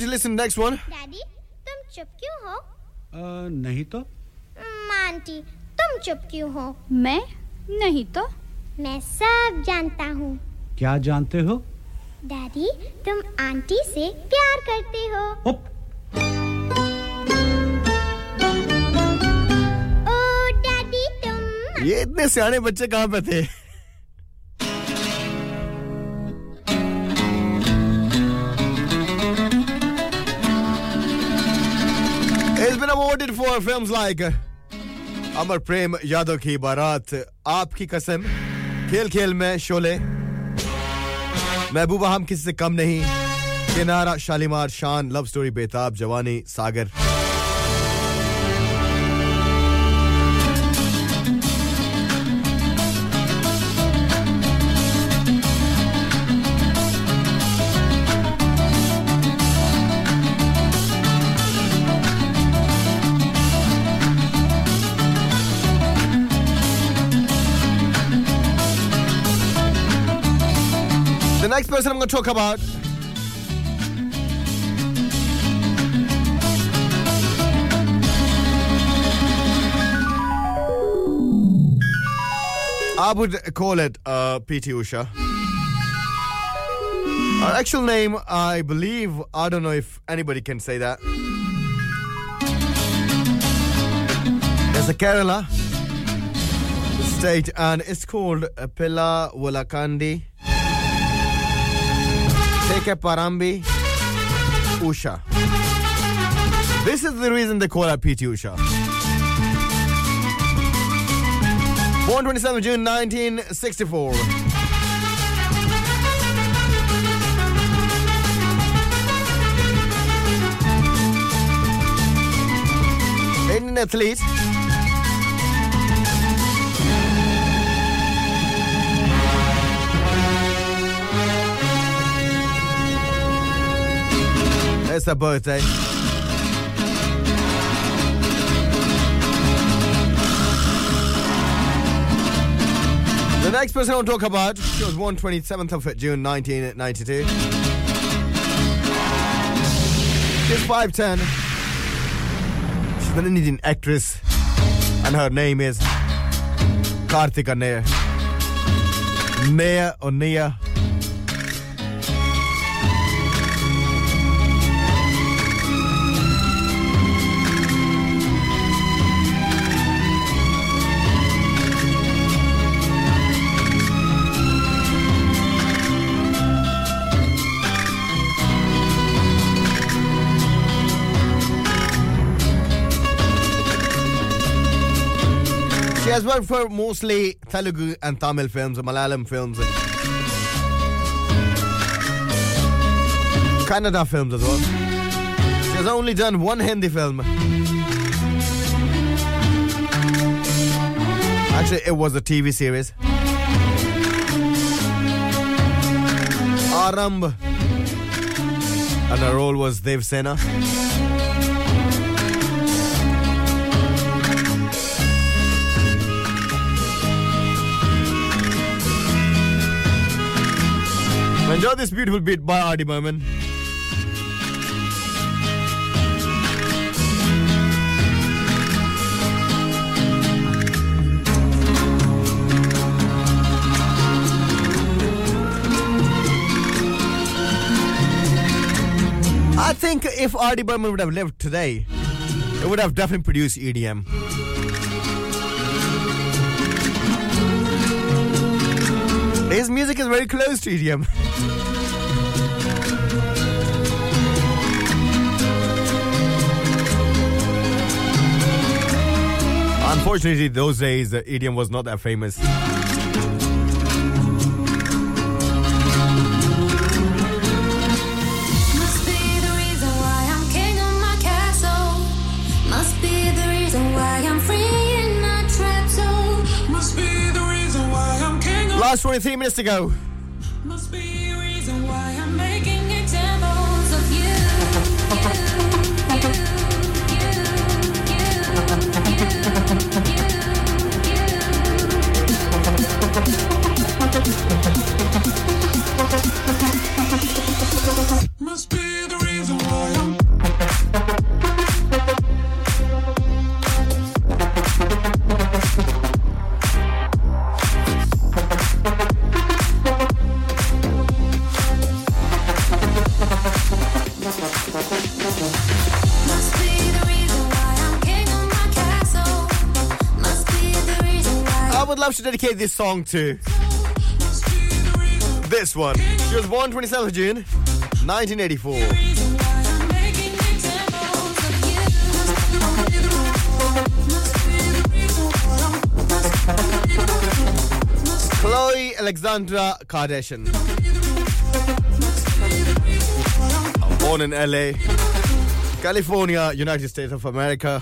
Want you listen to next one. Daddy तुम चुप क्यों हो? आ, नहीं तो। माँ आंटी तुम चुप क्यों हो? मैं? नहीं तो। मैं सब जानता हूँ। क्या जानते हो? डैडी तुम आंटी से प्यार करते हो। ओ डैडी तुम ये इतने सियाने बच्चे कहाँ पे थे? It's for films like Amar Prem Yadav की बारात आपकी कसम खेल खेल में शोले महबूबा हम किसी से कम नहीं किनारा शालीमार शान लव स्टोरी बेताब जवानी सागर next person I'm going to talk about. I would call it uh, P.T. Usha. Her actual name, I believe, I don't know if anybody can say that. It's a Kerala state and it's called Pilla Wulakandi. a Parambi Usha. This is the reason they call her PT Usha. Born 27 June 1964. Indian athlete. It's her birthday. The next person I want to talk about, she was born 27th of June 1992. She's 5'10. She's an Indian actress, and her name is Karthika Nair. Nair or Nia. Has worked for mostly Telugu and Tamil films, Malayalam films, and Kannada films as well. She has only done one Hindi film. Actually, it was a TV series. Aramb. And her role was Dev Sena. Enjoy this beautiful beat by R.D. Burman. I think if R.D. Burman would have lived today, it would have definitely produced EDM. His music is very close to EDM. Unfortunately, those days, EDM was not that famous. Last 23 minutes to go. Must be a reason why I'm making examples of you. you, you, you love to dedicate this song to. This one. She was born 27th June, 1984. Khloé Alexandra Kardashian. Born in LA, California, United States of America.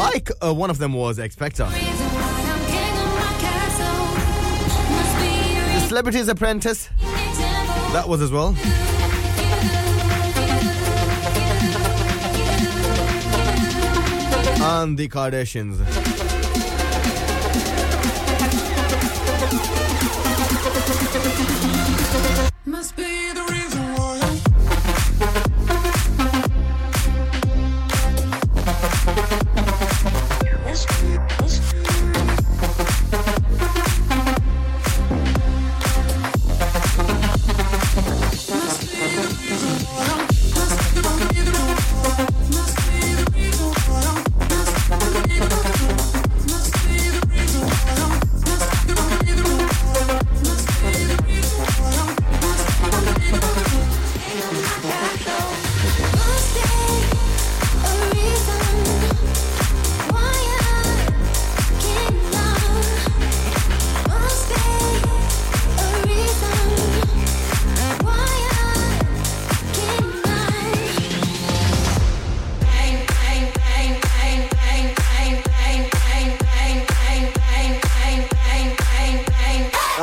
Like uh, one of them was X Factor. The Celebrity's Apprentice. That was as well. And the Kardashians.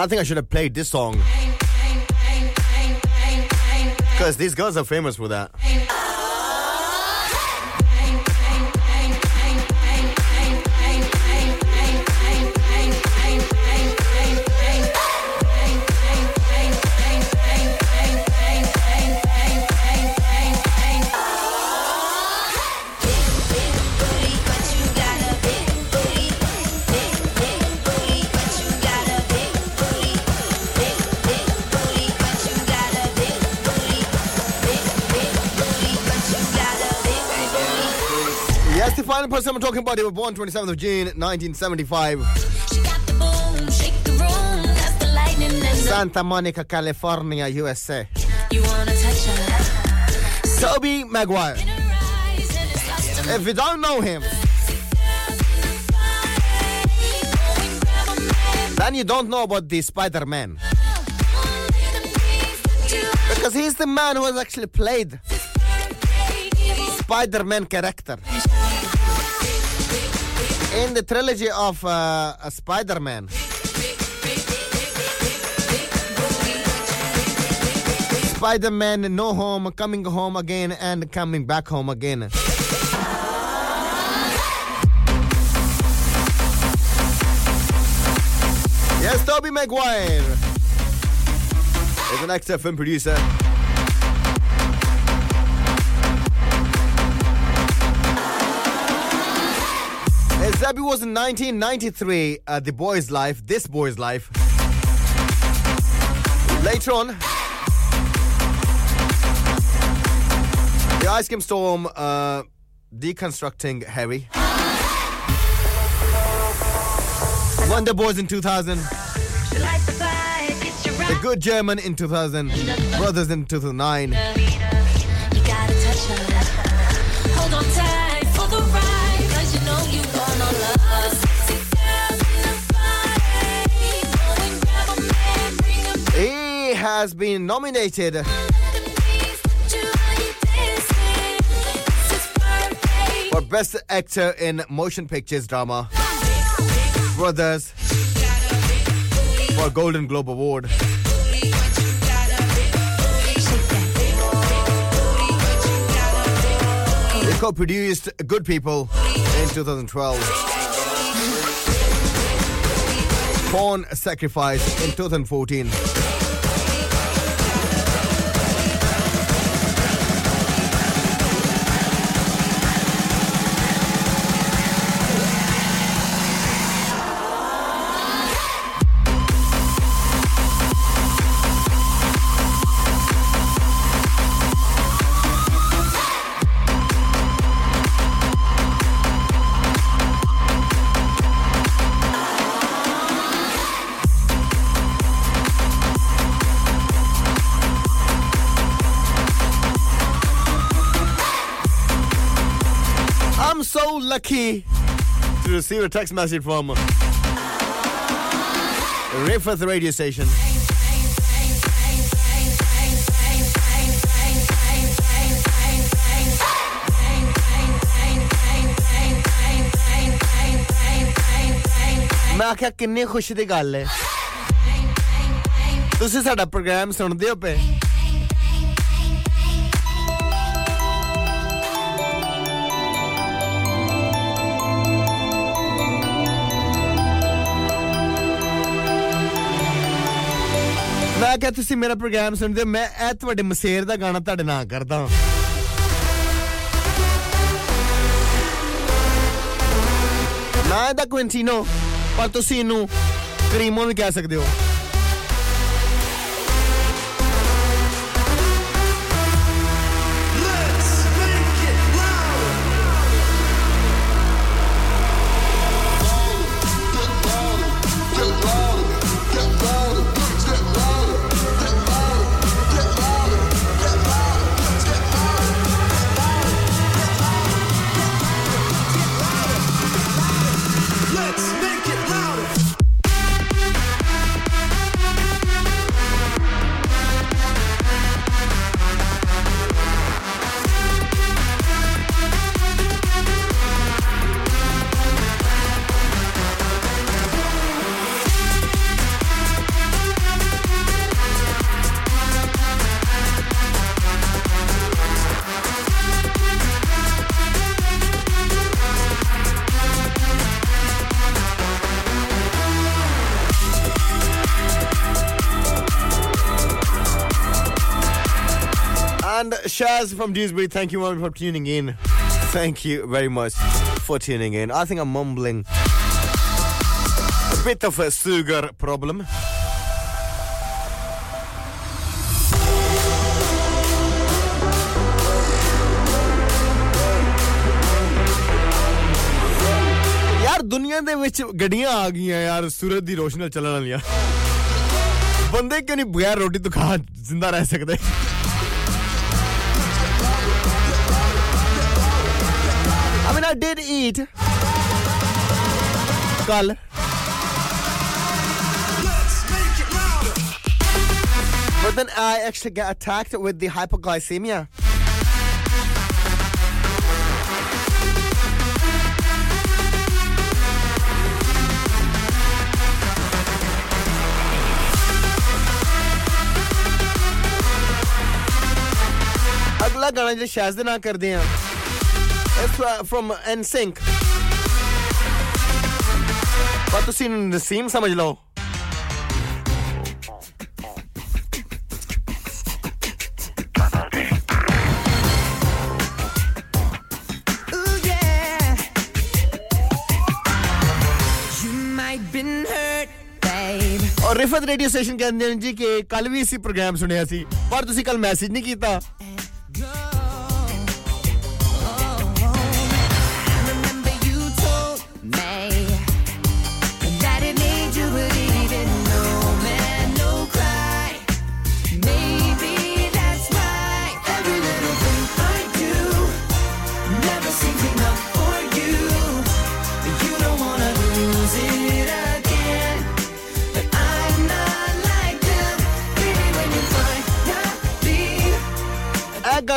I think I should have played this song. Because these girls are famous for that. Yes, the final person I'm talking about, they were born 27th of June 1975. Santa Monica, California, USA. You wanna touch her? Tobey Maguire. If you don't know him, then you don't know about the Spider Man. Because he's the man who has actually played Spider Man character. In the trilogy of uh, Spider Man. Spider Man No Home, Coming Home Again, and Coming Back Home Again. Yes, Tobey Maguire is an ex FM producer. Zabi was in 1993, uh, The Boy's Life, This Boy's Life. Later on, The Ice Cream Storm uh, deconstructing Harry. Wonder Boys in 2000. The Good German in 2000. Brothers in 2009. Has been nominated for Best Actor in Motion Pictures Drama. Brothers for Golden Globe Award. They co-produced Good People in 2012. Pawn Sacrifice in 2014. Lucky to receive a text message from Riffith radio station. ਮੈਂ ਆਖਿਆ ਕਿੰਨੀ ਖੁਸ਼ੀ ਦੀ ਗੱਲ ਹੈ ਤੁਸੀਂ ਸਾਡਾ programme ਸੁਣਦੇ ਹੋ ਪਏ ਮੈਂ ਕਿਹਾ ਤੁਸੀਂ ਮੇਰਾ ਪ੍ਰੋਗਰਾਮ ਸੁਣਦੇ ਹੋ, ਮੈਂ ਇਹ ਤੁਹਾਡੇ ਮਸੇਰ ਦਾ ਗਾਣਾ ਤੁਹਾਡੇ ਨਾਲ ਕਰਦਾ ਹਾਂ ਨਾ ਇਹਦਾ ਕੁਇੰਟੀਨੋ ਪਰ ਤੁਸੀਂ ਇਹਨੂੰ ਕਰੀਮੋ ਵੀ ਕਹਿ ਸਕਦੇ ਹੋ। And Shaz from Dewsbury, thank you very much for tuning in. Thank you very much for tuning in. I think I'm mumbling. A bit of a sugar problem. ਯਾਰ ਦੁਨੀਆ ਦੇ ਵਿੱਚ ਗੱਡੀਆਂ ਆ ਗਈਆਂ ਯਾਰ ਸੂਰਜ ਦੀ ਰੋਸ਼ਨੀ ਨਾਲ ਚੱਲਣ ਵਾਲੀਆਂ ਬੰਦੇ ਕਿਉਂ ਨਹੀਂ ਬਗੈਰ ਰੋਟੀ ਤੋਂ ਖਾ ਜ਼ਿੰਦਾ ਰਹਿ ਸਕਦੇ I mean, I did eat. Kal. But then I actually get attacked with the hypoglycemia. ਅਗਲਾ ਗਾਣਾ ਜਿਹੜਾ ਸ਼ਾਇਦ ਦੇ ਨਾਲ ਕਰਦੇ ਆ It's uh, from NSYNC. ਪਰ ਤੁਸੀਂ ਨਸੀਮ ਸਮਝ ਲਓ Ooh, yeah. You might been hurt, babe. ਔਰ ਰਿਫਤ ਰੇਡੀਓ ਸਟੇਸ਼ਨ ਕਹਿੰਦੇ ਨੇ ਜੀ ਕਿ ਕੱਲ ਵੀ ਇਸੇ ਪ੍ਰੋਗਰਾਮ ਸੁਣਿਆ ਸੀ ਪਰ ਤੁਸੀਂ ਕੱਲ ਮੈਸੇਜ ਨਹੀਂ ਕੀਤਾ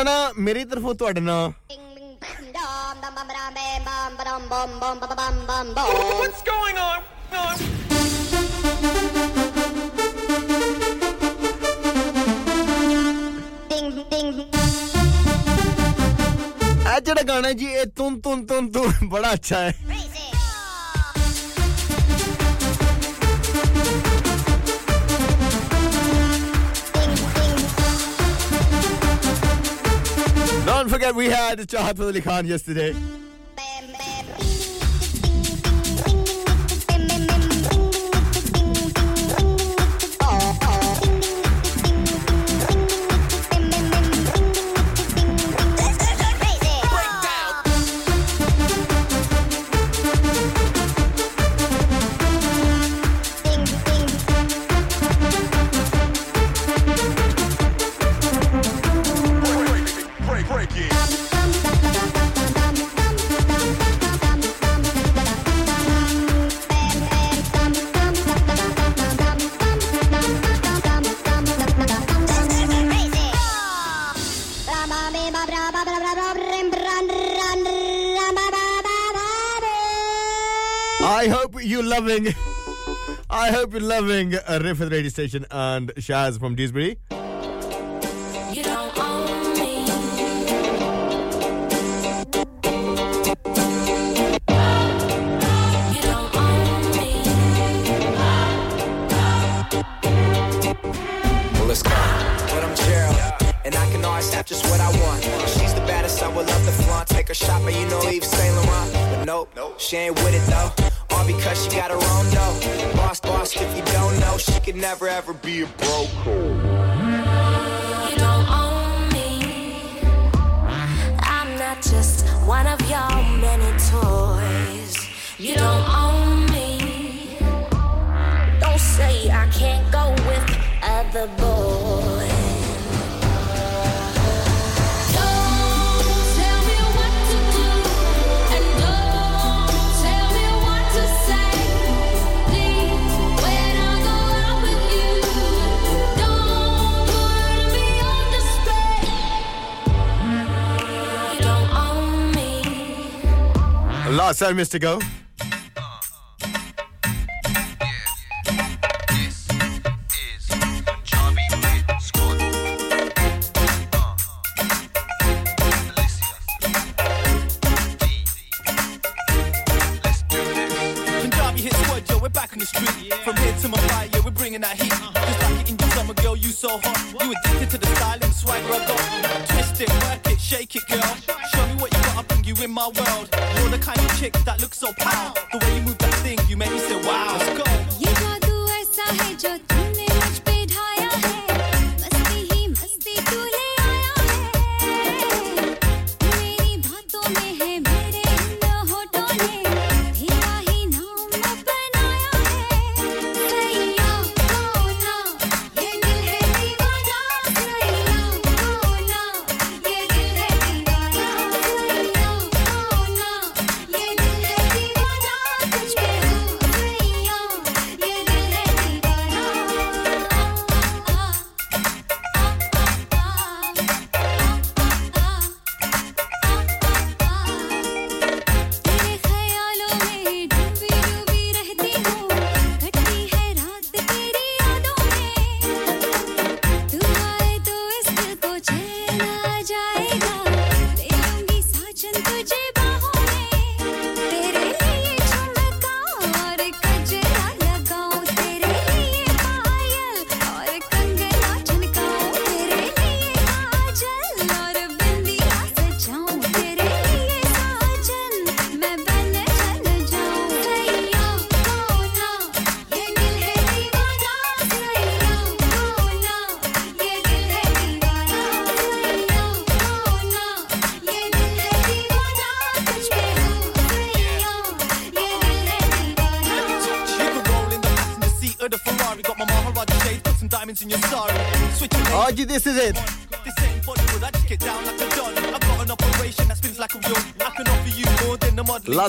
ਇਹ ਗਾਣਾ ਮੇਰੀ ਤਰਫੋਂ ਤੁਹਾਡੇ ਨਾਲ What's going on? ਇਹ ਜਿਹੜਾ ਗਾਣਾ ਹੈ ਜੀ ਇਹ ਤੁਨ ਤੁਨ ਤੁਨ ਤੁਨ ਬੜਾ ਅੱਛਾ ਹੈ Don't forget we had Ali Khan yesterday. You're loving. I hope you're loving uh, Riffith Radio Station and Shaz from Dewsbury. You don't own me. You don't own me. Well, let's go. But I'm Gerald, and I can always have just what I want. She's the baddest, I would love to flaunt. Take her shopping, you know, Yves Saint Laurent. But nope, she ain't with it though. All because she got her own dough. Boss, boss, if you don't know, she could never ever be a broke. You don't own me. I'm not just one of your many toys. You don't own me. Don't say I can't go with other boys. Last time, Mr. Go.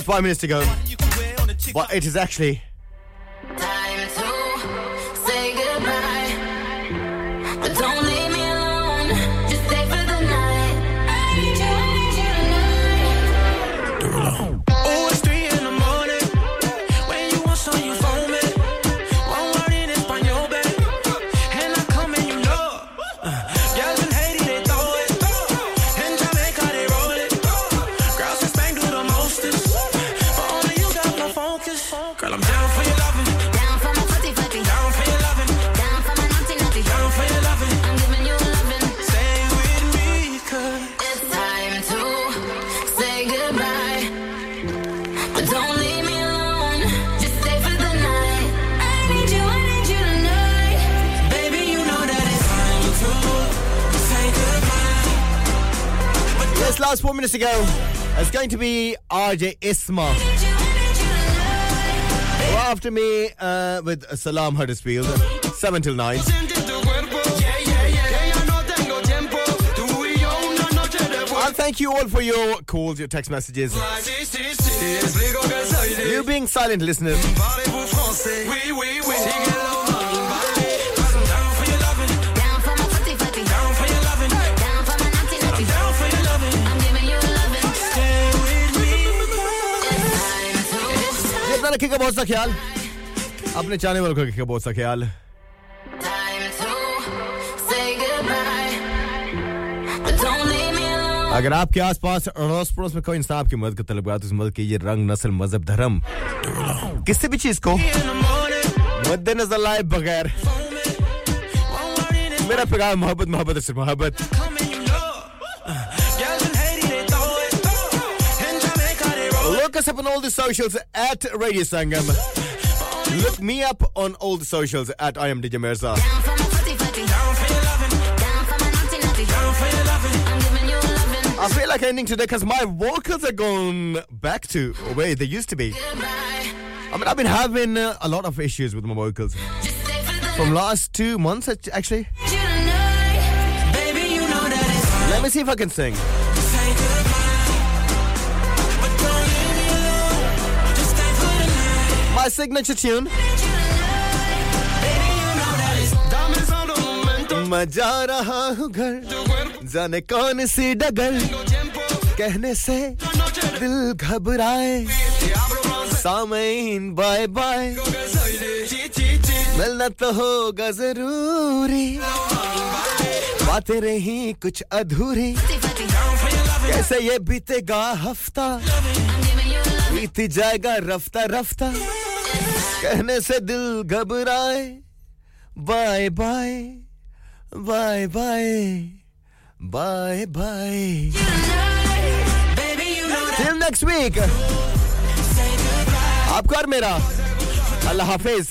Five minutes to go. But it is actually going to be RJ Isma. After me uh, with Salam Huddersfield, 7 till 9. And thank you all for your calls, your text messages. You being silent listeners. ख्याल रखेगा बहुत सा ख्याल। अपने चाहने वालों का रखेगा बहुत सा ख्याल। अगर आपके आसपास अड़ोस पड़ोस में कोई इंसान आपकी मदद का तलब तो मदद कीजिए रंग, नस्ल, मज़हब, धर्म, किसी भी चीज़ को मद्देनजर लाए बगैर, मेरा पैगाम मोहब्बत मोहब्बत मोहब्बत। up on all the socials at Radio Sangam. Look me up on all the socials at I am DJ Mirza. I feel like ending today because my vocals are gone back to where they used to be. I mean, I've been having uh, a lot of issues with my vocals from last two months, actually. Let me see if I can sing. my signature tune. जा रहा हूँ घर। जाने कौन सी डगल कहने से दिल घबराए। सामीन बाय बाय। मिलना तो होगा ज़रूरी। बातें रही कुछ अधूरी। कैसे ये बीतेगा हफ़्ता? बीत जाएगा रफ्ता रफ्ता। कहने से दिल घबराए। Bye bye bye bye bye bye. Till next week आपका और मेरा। अल्लाह हाफिज़।